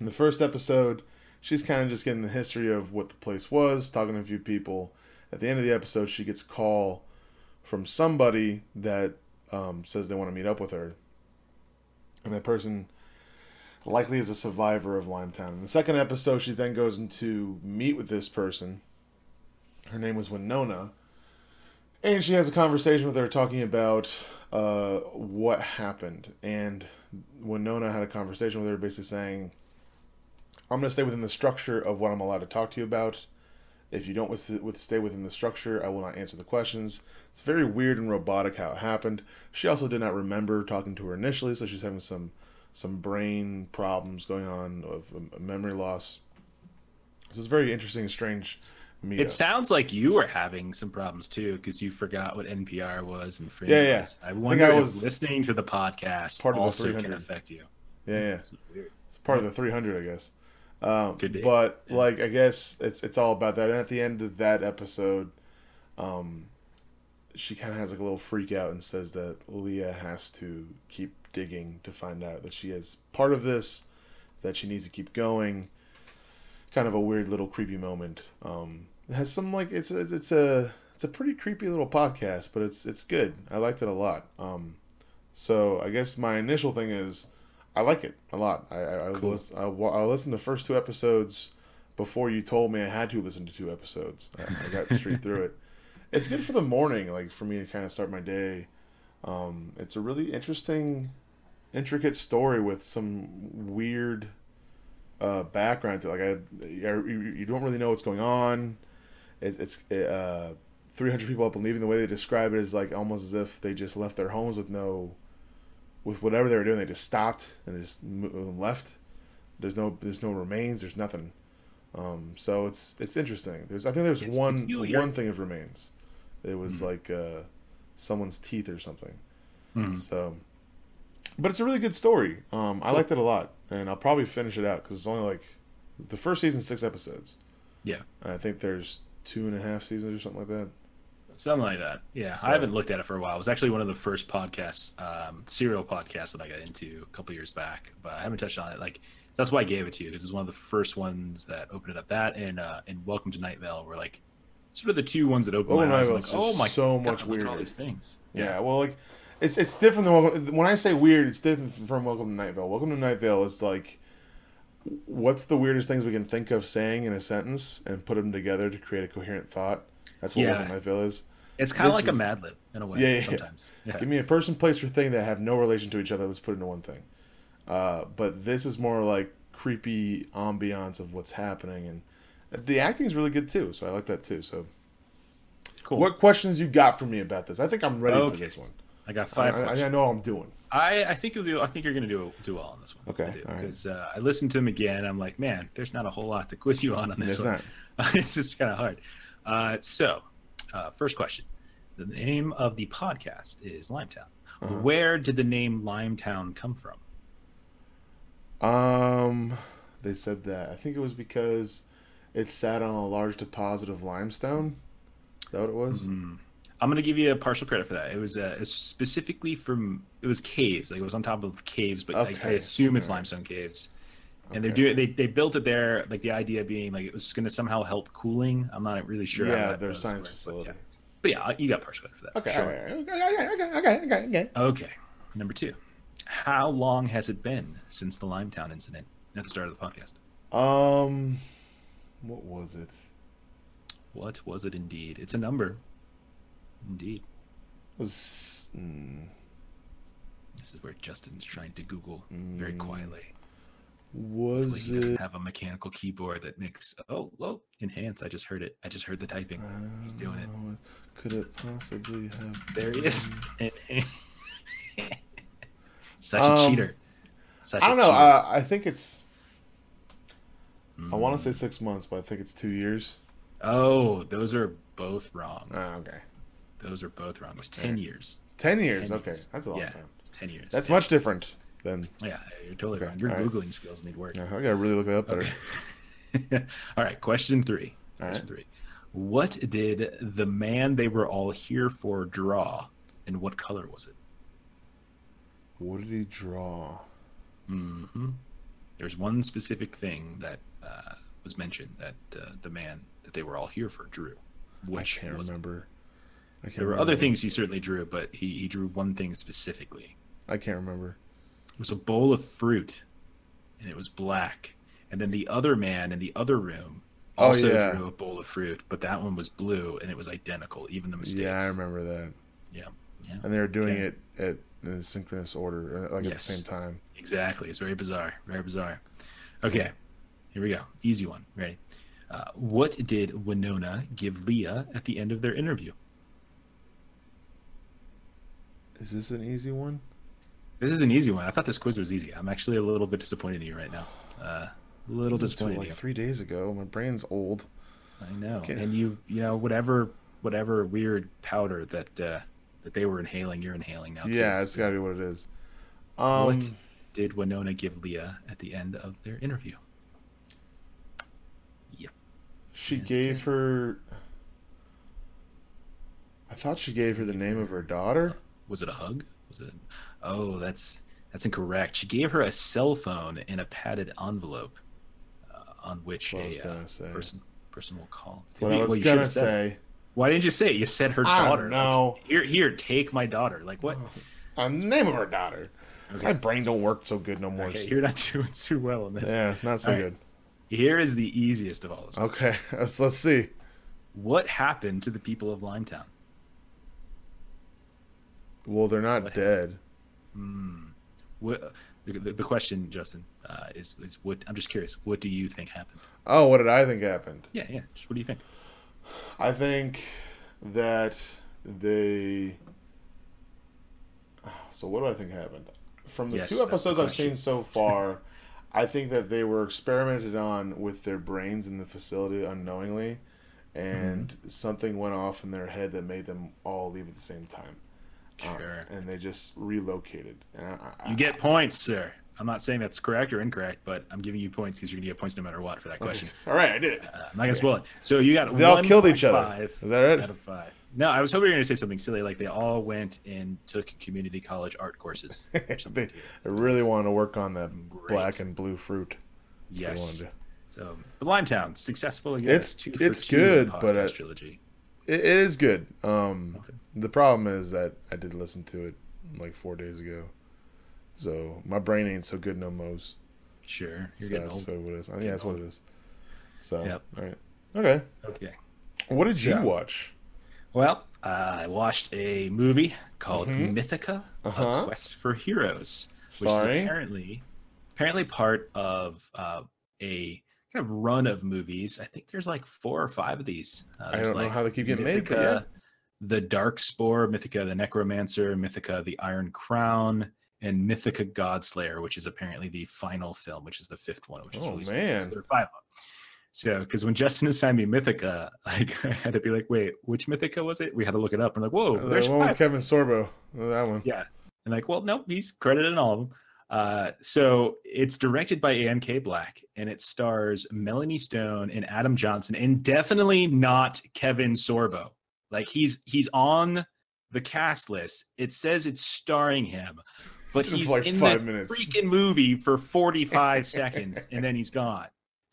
In the first episode, she's kind of just getting the history of what the place was, talking to a few people, at the end of the episode, she gets a call from somebody that um, says they want to meet up with her, and that person likely is a survivor of Limetown. In the second episode, she then goes into meet with this person. Her name was Winona, and she has a conversation with her talking about uh, what happened. And Winona had a conversation with her, basically saying, "I'm going to stay within the structure of what I'm allowed to talk to you about." If you don't with, stay within the structure, I will not answer the questions. It's very weird and robotic how it happened. She also did not remember talking to her initially, so she's having some some brain problems going on of memory loss. So it's very interesting and strange. Meetup. It sounds like you were having some problems too because you forgot what NPR was and Fringe yeah, yeah. I wonder I, I was listening to the podcast part of also the 300. can affect you. Yeah, yeah. It's, it's part of the 300, I guess. Um, but yeah. like I guess it's it's all about that. And at the end of that episode, um, she kind of has like a little freak out and says that Lia has to keep digging to find out that she is part of this, that she needs to keep going. Kind of a weird little creepy moment. Um, it has some like it's a, it's a it's a pretty creepy little podcast, but it's it's good. I liked it a lot. Um, so I guess my initial thing is I like it a lot. I I, cool. I, listen, I, I listened to the first two episodes before you told me I had to listen to two episodes. I, I got straight through it. [LAUGHS] It's good for the morning, like for me to kind of start my day. Um, it's a really interesting, intricate story with some weird uh, background to like I, you don't really know what's going on. It, it's it, uh, 300 people up and leaving. The way they describe it is like almost as if they just left their homes with no with whatever they were doing, they just stopped and they just left. There's no there's no remains. There's nothing. Um, so it's it's interesting. There's I think there's it's one peculiar. one thing of remains. It was mm. like uh, someone's teeth or something. Mm. So, but it's a really good story. Um, I liked it a lot, and I'll probably finish it out because it's only like the first season six episodes. Yeah, I think there's two and a half seasons or something like that. Something like that. Yeah, so, I haven't looked at it for a while. It was actually one of the first podcasts, um, serial podcasts that I got into a couple years back, but I haven't touched on it. Like that's why I gave it to you because it was one of the first ones that opened it up. That and uh, and Welcome to Night Vale were like sort of the two ones that opened oh, my eyes. Like, oh my, so God, much weirder. all these things. Yeah. yeah. well, like it's it's different than Welcome. When I say weird, it's different from Welcome to Night Vale. Welcome to Night Vale is like what's the weirdest things we can think of saying in a sentence and put them together to create a coherent thought. That's what yeah. Welcome to Night Vale is. It's kind of like is, a Mad Lib in a way. Yeah, yeah sometimes. Yeah. Give me a person, place, or thing that have no relation to each other. Let's put it into one thing. Uh, but this is more like creepy ambiance of what's happening, and The acting is really good too, so I like that too. So, cool. What questions you got for me about this? I think I'm ready okay. for this one. I got five. I, I, know I'm doing. I, I think you'll do. I think you're going to do do well on this one. Okay, because right. uh, I listened to him again. I'm like, man, there's not a whole lot to quiz you on on this one. [LAUGHS] it's just kind of hard. Uh, so, uh, first question: The name of the podcast is Limetown. Uh-huh. Where did the name Limetown come from? Um, they said that I think it was because it sat on a large deposit of limestone. Is that what it was? Mm-hmm. I'm gonna give you a partial credit for that. It was, uh, specifically from it was caves, like it was on top of caves, but okay. I, I, assume it's limestone caves. And okay. they're doing they, they built it there, like the idea being like it was gonna somehow help cooling. I'm not really sure. Yeah, their science facility. But yeah. but yeah, you got partial credit for that. Okay, sure. okay, okay, okay, okay, okay. Okay, number two. How long has it been since the Limetown incident at the start of the podcast? Um, what was it? What was it indeed? It's a number. Indeed. Was mm, this is where Justin's trying to Google very mm, quietly. Was he it have a mechanical keyboard that makes oh oh enhance? I just heard it. I just heard the typing. Uh, He's doing it. Could it possibly have? There he is. [LAUGHS] Such a um, cheater. Such I don't know. Uh, I think it's. Mm. I want to say six months, but I think it's two years. Oh, those are both wrong. Oh, okay. Those are both wrong. It was ten years. Ten years. 10 okay, years. that's a long yeah, time. Ten years. That's yeah. much different than. Yeah, you're totally okay. wrong. Your All googling right. skills need work. Yeah, I gotta really look it up better. Okay. [LAUGHS] all right, question three. Question right. three. What did the man they were all here for draw, and what color was it? What did he draw? Mm-hmm. There's one specific thing that uh, was mentioned that uh, the man that they were all here for drew. Which I can't remember. I can't there were other things he certainly drew, but he, he drew one thing specifically. I can't remember. It was a bowl of fruit, and it was black. And then the other man in the other room oh, also oh, yeah. drew a bowl of fruit, but that one was blue, and it was identical, even the mistakes. Yeah, I remember that. Yeah, yeah. And they were doing okay. it at in synchronous order, uh, like yes. at the same time. Exactly. It's very bizarre. Very bizarre. Okay, here we go. Easy one. Ready? Uh, what did Winona give Lia at the end of their interview? Is this an easy one? This is an easy one. I thought this quiz was easy. I'm actually a little bit disappointed in you right now. Uh, a little disappointed. Like three days ago, my brain's old. I know. Okay. And you, you know, whatever, whatever weird powder that uh, that they were inhaling, you're inhaling now. Too, yeah, it's so. gotta be what it is. Um, what did Winona give Lia at the end of their interview? She gave her. I thought she gave her the name of her daughter. Was it a hug? Was it? Oh, that's that's incorrect. She gave her a cell phone in a padded envelope, uh, on which a uh, person person will call. What I was well, gonna say. Why didn't you say it? You said her daughter. No. Like, here, here, take my daughter. Like what? Uh, the name of her daughter. Okay. My brain don't work so good no more. Okay, you're not [LAUGHS] doing too well in this. Yeah, not so good. Here is the easiest of all this. Okay, [LAUGHS] let's, let's see. What happened to the people of Limetown? Well, they're not what dead. Hmm. What, the, the, the, question, Justin, uh, is is what? I'm just curious. What do you think happened? Oh, what did I think happened? Yeah, yeah. Just what do you think? I think that they. So what do I think happened? From the yes, two episodes the I've seen so far, I think that they were experimented on with their brains in the facility unknowingly, and mm-hmm. something went off in their head that made them all leave at the same time. Um, sure. Um, and they just relocated. I, I, you get points, sir. I'm not saying that's correct or incorrect, but I'm giving you points because you're gonna get points no matter what for that question. Okay. All right, I did it. Uh, I'm not gonna spoil it. So you got they all killed each other. Is that right? Out of five. No, I was hoping you were gonna say something silly like they all went and took community college art courses. [LAUGHS] they, they really want to work on that Great. black and blue fruit. That's yes. So, but Limetown successful again. It's it's good, but uh, trilogy. It, it is good. Um, okay. the problem is that I did listen to it like four days ago. So my brain ain't so good no mo's. Sure, you're so getting that's old. what it is. yeah, that's what it is. So, yep. all right, okay, okay. What did you watch? Well, uh, I watched a movie called mm-hmm. Mythica: uh-huh. A Quest for Heroes, which Sorry. is apparently apparently part of uh, a kind of run of movies. I think there's like four or five of these. Uh, I don't like know how they keep getting Mythica, made, yeah. The Dark Spore, Mythica the Necromancer, Mythica the Iron Crown, and Mythica Godslayer, which is apparently the final film, which is the fifth one, which is oh, released. man. There are five of them. So, because when Justin assigned me Mythica, [LAUGHS] like, I had to be like, wait, which Mythica was it? We had to look it up. And like, whoa, uh, there's one Kevin Sorbo. That one. Yeah. And like, well, nope, he's credited in all of them. Uh, so it's directed by Anne K. Black and it stars Melanie Stone and Adam Johnson, and definitely not Kevin Sorbo. Like he's he's on the cast list. It says it's starring him, but [LAUGHS] he's like in the minutes. freaking movie for 45 seconds and then he's gone.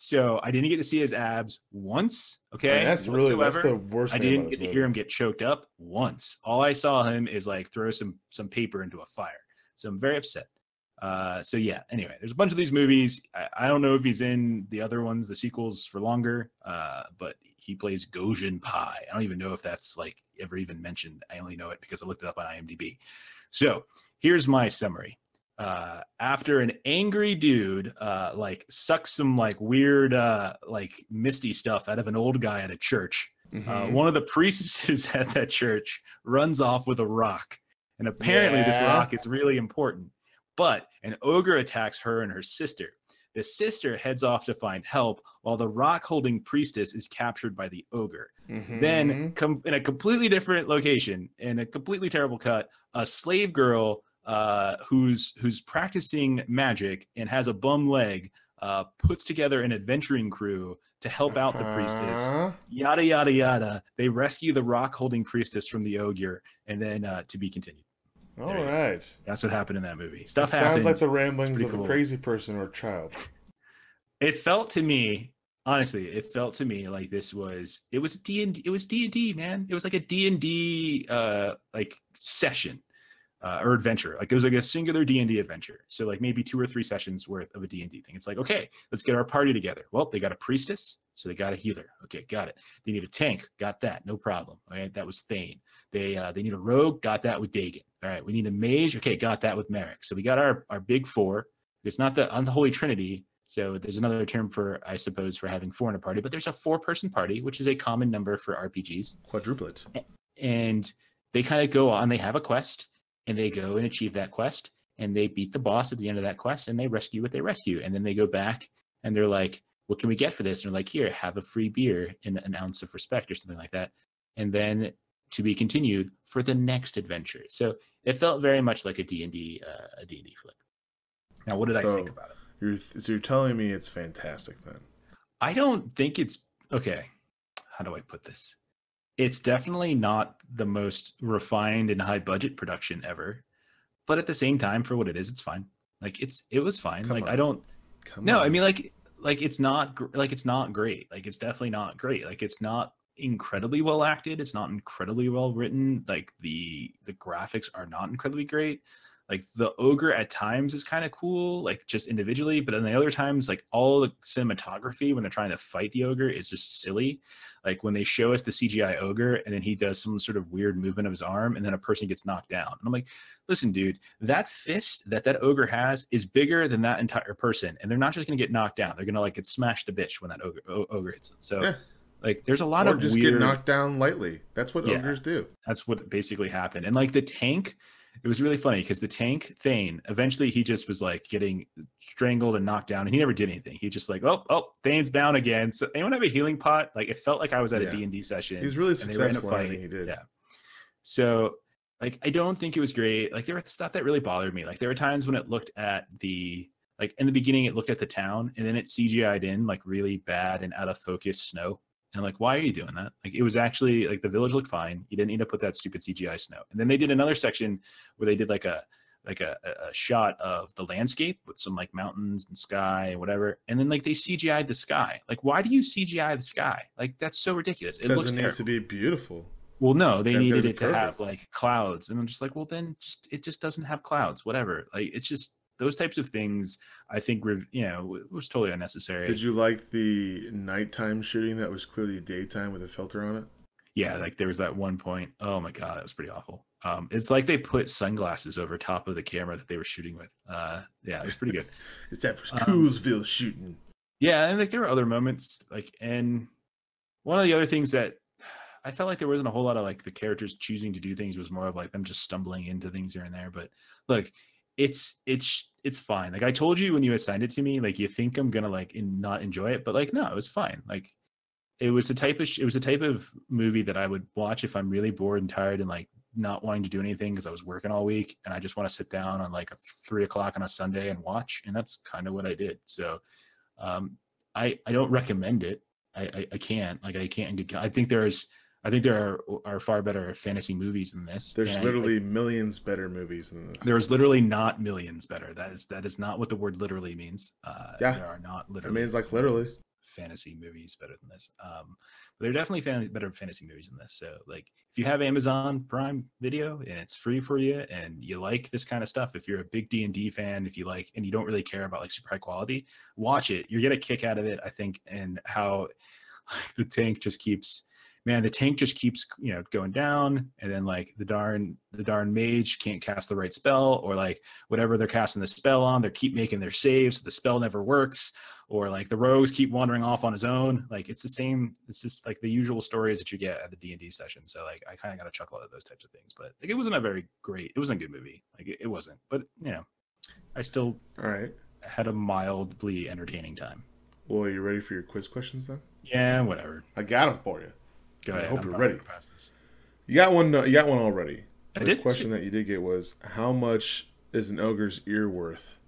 So I didn't get to see his abs once. Okay, that's really that's the worst. I didn't get to hear him get choked up once. All I saw him is like throw some some paper into a fire. So I'm very upset. Uh, so yeah. Anyway, there's a bunch of these movies. I, I, don't know if he's in the other ones, the sequels for longer. Uh, but he plays Gojun Pye. I don't even know if that's like ever even mentioned. I only know it because I looked it up on IMDb. So here's my summary uh, after an angry dude uh, like sucks some like weird uh, like misty stuff out of an old guy at a church. Uh, mm-hmm. one of the priestesses [LAUGHS] at that church runs off with a rock, and apparently yeah. this rock is really important. But an ogre attacks her and her sister. The sister heads off to find help while the rock holding priestess is captured by the ogre. Mm-hmm. Then, com- in a completely different location, in a completely terrible cut, a slave girl uh, who's who's practicing magic and has a bum leg uh, puts together an adventuring crew to help out the priestess. Uh-huh. Yada yada yada. They rescue the rock holding priestess from the ogre, and then uh, to be continued. All right, that's what happened in that movie. Stuff it sounds like the ramblings of cool. a crazy person or a child. It felt to me, honestly, it felt to me like this was it was D and it was D and D, man. It was like a D and D uh like session uh, or adventure. Like it was like a singular D and D adventure. So like maybe two or three sessions worth of a D and D thing. It's like okay, let's get our party together. Well, they got a priestess, so they got a healer. Okay, got it. They need a tank. Got that. No problem. All right, that was Thane. They uh, they need a rogue. Got that with Dagen. All right, we need a mage. Okay, got that with Marek. So we got our our big four. It's not the unholy trinity. So there's another term for, I suppose, for having four in a party, but there's a four-person party, which is a common number for RPGs. Quadruplet. And they kind of go on. They have a quest and they go and achieve that quest and they beat the boss at the end of that quest and they rescue what they rescue. And then they go back and they're like what can we get for this? And they're like here have a free beer and an ounce of respect or something like that. And then to be continued for the next adventure. So it felt very much like a d&d uh, a d&d flick. Now what did so i think about it? you're, so you're telling me it's fantastic then? I don't think it's okay how do i put this it's definitely not the most refined and high budget production ever but at the same time for what it is it's fine. Like it's it was fine. Come like on. i don't Come no on. i mean like like it's not like it's not great. Like it's definitely not great. Like it's not incredibly well acted. It's not incredibly well written. Like the the graphics are not incredibly great like the ogre at times is kind of cool like just individually but then the other times like all the cinematography when they're trying to fight the ogre is just silly like when they show us the cgi ogre and then he does some sort of weird movement of his arm and then a person gets knocked down and i'm like listen dude that fist that that ogre has is bigger than that entire person and they're not just gonna get knocked down they're gonna like get smashed to bitch when that ogre, o- ogre hits them so yeah. Like there's a lot or of just weird... get knocked down lightly. That's what yeah, ogres do. That's what basically happened. And like the tank, it was really funny because the tank Thane eventually he just was like getting strangled and knocked down and he never did anything. He just like, oh, oh, Thane's down again. So anyone have a healing pot? Like it felt like I was at yeah. a D&D session. He's really successful in he did. Yeah. So like I don't think it was great. Like there was stuff that really bothered me. Like there were times when it looked at the like in the beginning it looked at the town and then it CGI'd in like really bad and out of focus snow. And like, why are you doing that? Like, it was actually like the village looked fine. You didn't need to put that stupid CGI snow. And then they did another section where they did like a like a, a shot of the landscape with some like mountains and sky and whatever. And then like they CGI'd the sky. Like, why do you CGI the sky? Like, that's so ridiculous. It looks it needs terrible. to be beautiful. Well, no, they needed it to have like clouds, and I'm just like, well, then just it just doesn't have clouds. Whatever. Like, it's just those types of things i think you know was totally unnecessary. Did you like the nighttime shooting that was clearly daytime with a filter on it? Yeah like there was that one point. Oh my god that was pretty awful. Um, it's like they put sunglasses over top of the camera that they were shooting with. Uh, yeah it was pretty good. [LAUGHS] It's that for um, shooting. Yeah, and like there were other moments like and one of the other things that I felt like there wasn't a whole lot of like the characters choosing to do things was more of like them just stumbling into things here and there. But look, it's it's it's fine. Like I told you when you assigned it to me, like you think I'm gonna like in, not enjoy it, but like no, it was fine. Like it was the type of it was the type of movie that I would watch if I'm really bored and tired and like not wanting to do anything because I was working all week and I just want to sit down on like a three o'clock on a Sunday and watch. And that's kind of what I did. So um, I I don't recommend it. I, I, I can't like I can't. I think there's I think there are are far better fantasy movies than this. There's and literally I, millions better movies than this. There's literally not millions better. That is that is not what the word literally means. Uh, yeah, there are not literally. It means like literally fantasy movies better than this. Um, but there are definitely fan- better fantasy movies than this. So like if you have Amazon Prime Video and it's free for you and you like this kind of stuff, if you're a big D and D fan, if you like and you don't really care about like super high quality, watch it. You're gonna kick out of it, I think, and how like, [LAUGHS] the tank just keeps man, the tank just keeps you know going down, and then like the darn the darn mage can't cast the right spell, or like whatever they're casting the spell on, they keep making their saves, so the spell never works, or like the rogues keep wandering off on his own. Like it's the same. It's just like the usual stories that you get at the D and D session. So like I kind of got a chuckle at those types of things, but like it wasn't a very great. It wasn't a good movie. Like it, it wasn't, but you know, I still all right had a mildly entertaining time. Well, are you ready for your quiz questions then? Yeah, whatever. I got them for you. Go ahead. I hope I'm you're ready. You got one. You got one already. I the did. question that you did get was, how much is an ogre's ear worth?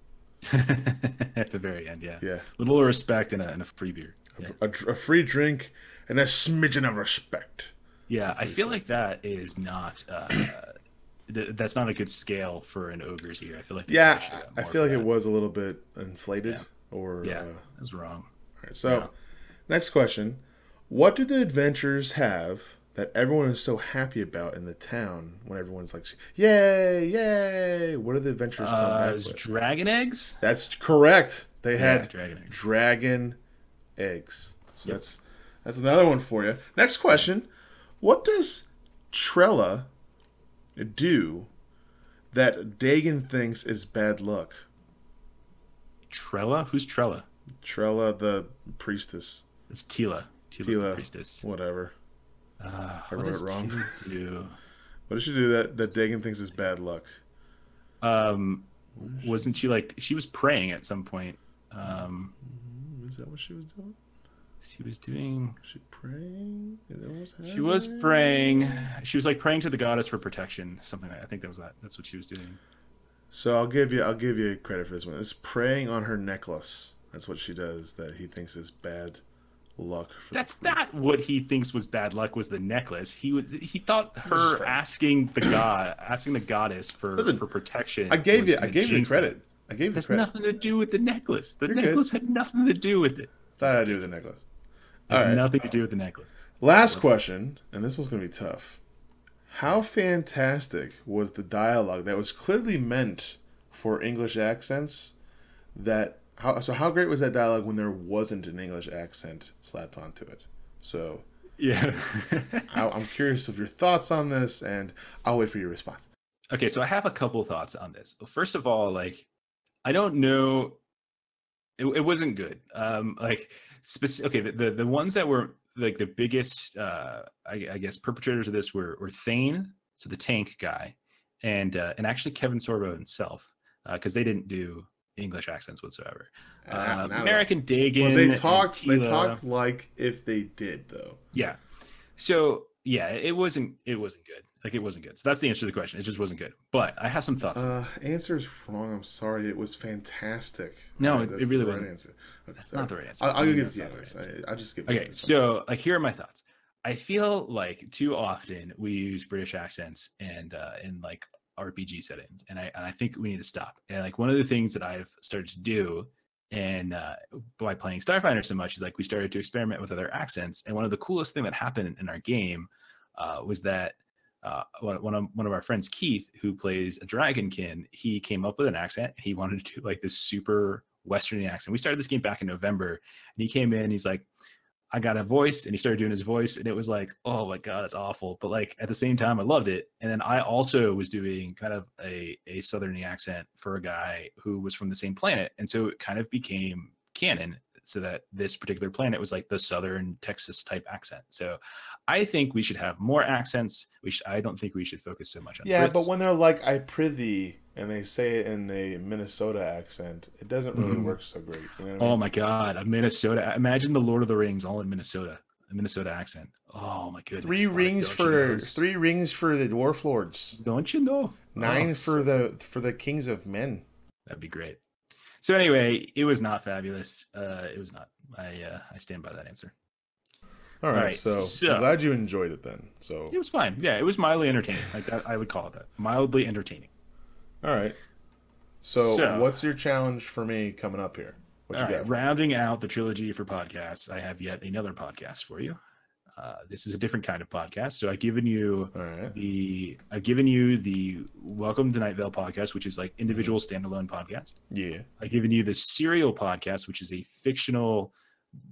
[LAUGHS] At the very end, yeah. Yeah. A little respect and a, and a free beer. Yeah. A, a, a, free drink and a smidgen of respect. Yeah, I feel like that is not. Uh, [COUGHS] th- that's not a good scale for an ogre's ear. I feel like. Yeah, I feel like that. it was a little bit inflated, yeah. or yeah, uh, it was wrong. All right, so yeah. next question: what do the adventures have that everyone is so happy about in the town when everyone's like, "Yay, yay!" What are the adventures come uh, back? Dragon eggs. That's correct. They yeah, had dragon eggs. Dragon eggs. So yep. That's that's another one for you. Next question: What does Trella do that Dagen thinks is bad luck? Trella? Who's Trella? Trella, the priestess. It's Teela. Teela, priestess. Whatever. Uh, I wrote it wrong. Do? [LAUGHS] what does she do that that Dagen thinks is bad luck? Um, wasn't she like she was praying at some point? Um, is that what she was doing? She was doing. She was she praying? She was praying. She was like praying to the goddess for protection. Something like I think that was that. That's what she was doing. So I'll give you I'll give you credit for this one. It's praying on her necklace. That's what she does. That he thinks is bad luck. That's not what he thinks was bad luck. Was the necklace? He was. He thought her asking the god, asking the goddess for Listen, for protection. I gave you. I gave you credit. I gave you That's credit. nothing to do with the necklace. The You're necklace good. had nothing to do with it. That had to do with the necklace. Has right. nothing to do with the necklace. Last Listen. question, and this one's going to be tough. How fantastic was the dialogue that was clearly meant for English accents that how so? How great was that dialogue when there wasn't an English accent slapped onto it? So yeah, I, am curious of your thoughts on this, and I'll wait for your response. Okay, so I have a couple thoughts on this. First of all, like I don't know, it, it wasn't good. Um, like specific. Okay, the, the, the ones that were like the biggest, uh, I, I guess, perpetrators of this were were Thane, so the tank guy, and uh, and actually Kevin Sorbo himself, because uh, they didn't do English accents whatsoever. Uh, American Dagen. Well, they talked. They talked like if they did, though. Yeah. So yeah, it wasn't. It wasn't good. Like it wasn't good. So that's the answer to the question. It just wasn't good. But I have some thoughts. Uh, answer's wrong. I'm sorry. It was fantastic. No, right, it, really wasn't. Right answer. Okay, that's sorry. not the right answer. I'll, I'll give it to you. Right I, will just give. It okay, so like here are my thoughts. I feel like too often we use British accents and uh, in like RPG settings, and I and I think we need to stop. And like one of the things that I've started to do, and uh, by playing Starfinder so much, is like we started to experiment with other accents. And one of the coolest thing that happened in our game uh, was that uh, one of one of our friends, Keith, who plays a Dragonkin, he came up with an accent. He [LAUGHS] wanted to do like this super Westerny accent. We started this game back in November, and he came in. He's like, I got a voice and he started doing his voice and it was like, oh my God, that's awful. But like at the same time, I loved it. And then I also was doing kind of a, a Southerny accent for a guy who was from the same planet. And so it kind of became canon. so that this particular planet was like the southern Texas type accent. So I think we should have more accents. We should, I don't think we should focus so much on Yeah, Brits. but when they're like I prithee and they say it in a Minnesota accent, it doesn't really Mhm. work so great. You know what I oh mean? my god, a Minnesota! Imagine the Lord of the Rings all in Minnesota, a Minnesota accent. Oh my goodness! Three rings you for know? three rings for the dwarf lords. Don't you know? Nine Oh, for the for the kings of men. That'd be great. So anyway, it was not fabulous. Uh, it was not. I uh, I stand by that answer. All right, right, so, so- I'm glad you enjoyed it then. So It was fine. Yeah, it was mildly entertaining. Like that, I would call it that. Mildly entertaining. All right. So, So- what's your challenge for me coming up here? What All you right, got? rounding out the trilogy for podcasts, I have yet another podcast for you. Uh, this is a different kind of podcast. So I've given you right. the I've given you the Welcome to Night Vale podcast, which is like individual standalone podcast. Yeah. I've given you the Serial podcast, which is a fictional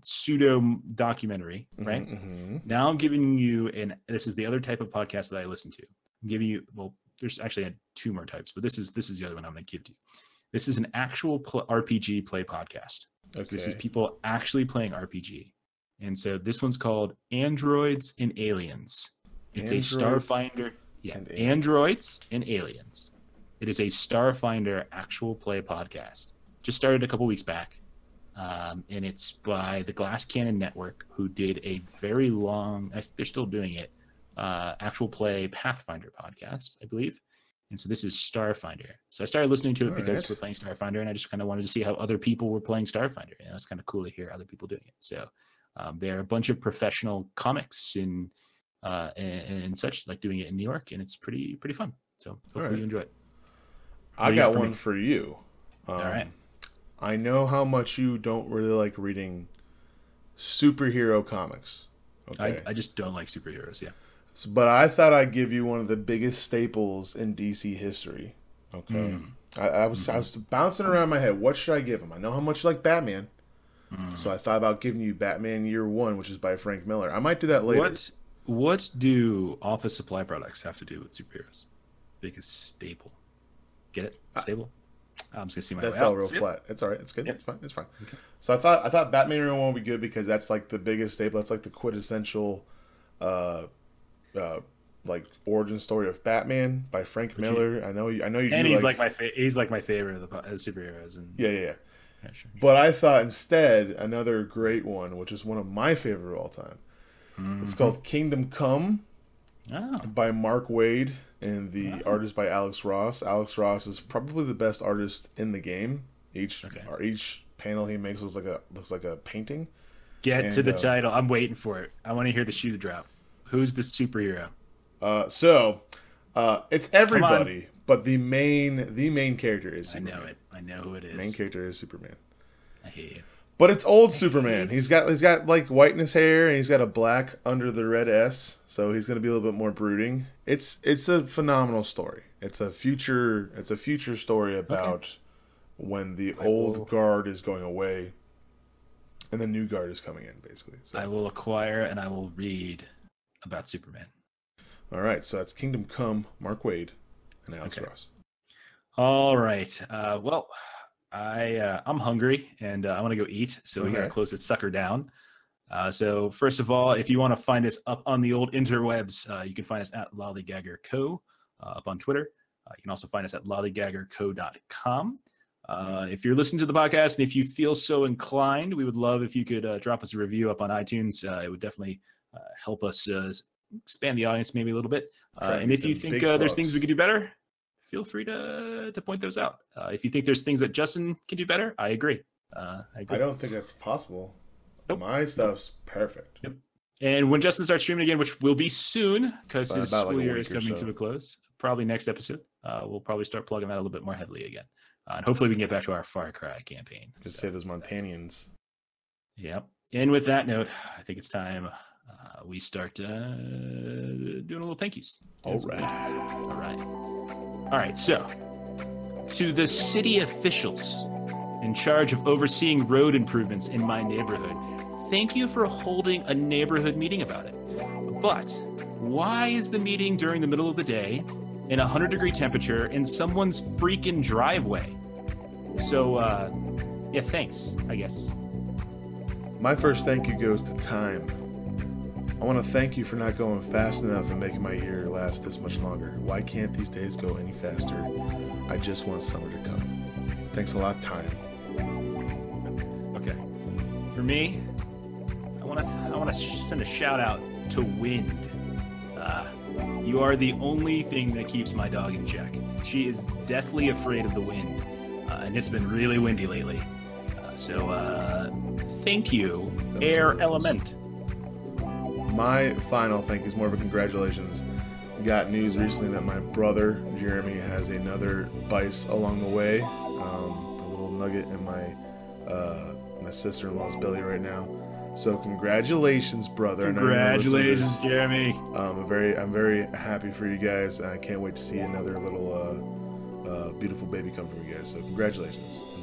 pseudo documentary, right? hmm Now I'm giving you, and this is the other type of podcast that I listen to. I'm giving you, well, there's actually two more types, but this is this is the other one I'm going to give to you. This is an actual pl- RPG play podcast. So this is people actually playing RPG, and so this one's called Androids and Aliens. It's Androids a Starfinder, yeah, and Aliens. Androids and Aliens. It is a Starfinder actual play podcast. Just started a couple weeks back, um, and it's by the Glass Cannon Network, who did a very long. They're still doing it. Uh, actual play Pathfinder podcast, I believe. And so this is Starfinder. So I started listening to it All because right. we're playing Starfinder, and I just kind of wanted to see how other people were playing Starfinder. And it's kind of cool to hear other people doing it. So um, they're a bunch of professional comics and, uh, and and such, like doing it in New York, and it's pretty pretty fun. So hopefully right. you enjoy it. I got got for one me? for you. Um, All right. I know how much you don't really like reading superhero comics. Okay. I, I just don't like superheroes. Yeah. So- but I thought I'd give you one of the biggest staples in DC history. Okay. Mm. I, I was I was bouncing around my head. What should I give him? I know how much you like Batman, Mm. so I thought about giving you Batman Year One, which is by Frank Miller. I might do that later. What what do office supply products have to do with superheroes? Biggest staple. Get it? Stable. I'm just gonna see my That fell out. real See it? flat. It's all right. It's good. Yep. It's fine. It's fine. So I thought I thought Batman Year One would be good because that's like the biggest staple. That's like the quintessential, uh, uh, like origin story of Batman by Frank Miller. I know. You, I know you. And he's like, my fa- he's like my favorite of the as superheroes. And yeah, yeah, yeah. yeah, sure. But I thought instead another great one, which is one of my favorite of all time. It's Mm-hmm. called Kingdom Come Oh, by Mark Waid and the artist by Alex Ross. Alex Ross is probably the best artist in the game. Each Okay. or each panel he makes looks like a looks like a painting. get to the uh, title. I'm waiting for it. I want to hear the shoe drop. Who's the superhero? Uh, so uh, it's everybody, but the main the main character is I Superman. know it. I know who it The main character is Superman. I hate you. But it's old [LAUGHS] Superman. He's got he's got like white in his hair and he's got a black under the red S, so he's gonna be a little bit more brooding. It's it's a phenomenal story. It's a future it's a future story about when the old will- guard is going away and the new guard is coming in, basically. So, I will acquire and I will read about Superman. all right, so that's Kingdom Come, Mark Waid, and Alex Okay. Ross. All right. Uh, well, I uh, I'm hungry and uh, I want to go eat, so we gotta close this sucker down. Uh, so first of all, if you want to find us up on the old interwebs, uh, you can find us at Lollygagger Co. Uh, up on Twitter. Uh, you can also find us at lollygaggerco.com. Uh, if you're listening to the podcast and if you feel so inclined, we would love if you could uh, drop us a review up on iTunes. Uh, it would definitely help us uh, expand the audience maybe a little bit. Uh, and if you think uh, there's things we could do better, feel free to to point those out. Uh, if you think there's things that Justin can do better, I agree. Uh, I agree. I don't think that's possible. Nope. My stuff's perfect. Yep. And when Justin starts streaming again, which will be soon because his like school a year is coming so. to a close, probably next episode, uh, we'll probably start plugging that a little bit more heavily again. Uh, and hopefully we can get back to our Far Cry campaign. To So, save those Montanians. Yep. And with that note, I think it's time uh, we start uh, doing a little thank yous. All right. thank yous. All right. All right. So, to the city officials in charge of overseeing road improvements in my neighborhood, thank you for holding a neighborhood meeting about it. But why is the meeting during the middle of the day in a 100 degree temperature in someone's freaking driveway? So, uh, yeah, thanks, I guess. My first thank you goes to time. I want to thank you for not going fast enough and making my year last this much longer. Why can't these days go any faster? I just want summer to come. Thanks a lot, time. Okay. For me, I want to I want to send a shout out to wind. Uh, you are the only thing that keeps my dog in check. She is deathly afraid of the wind, uh, and it's been really windy lately. Uh, so, uh, thank you, Air Element my final thank you is more of a congratulations. Got news recently that my brother Jeremy has another bice along the way. Um, a little nugget in my uh, my sister-in-law's belly right now. So congratulations, brother! Congratulations, Jeremy. Um, I'm very I'm very happy for you guys, and I can't wait to see another little uh, uh, beautiful baby come from you guys. So congratulations and thank you.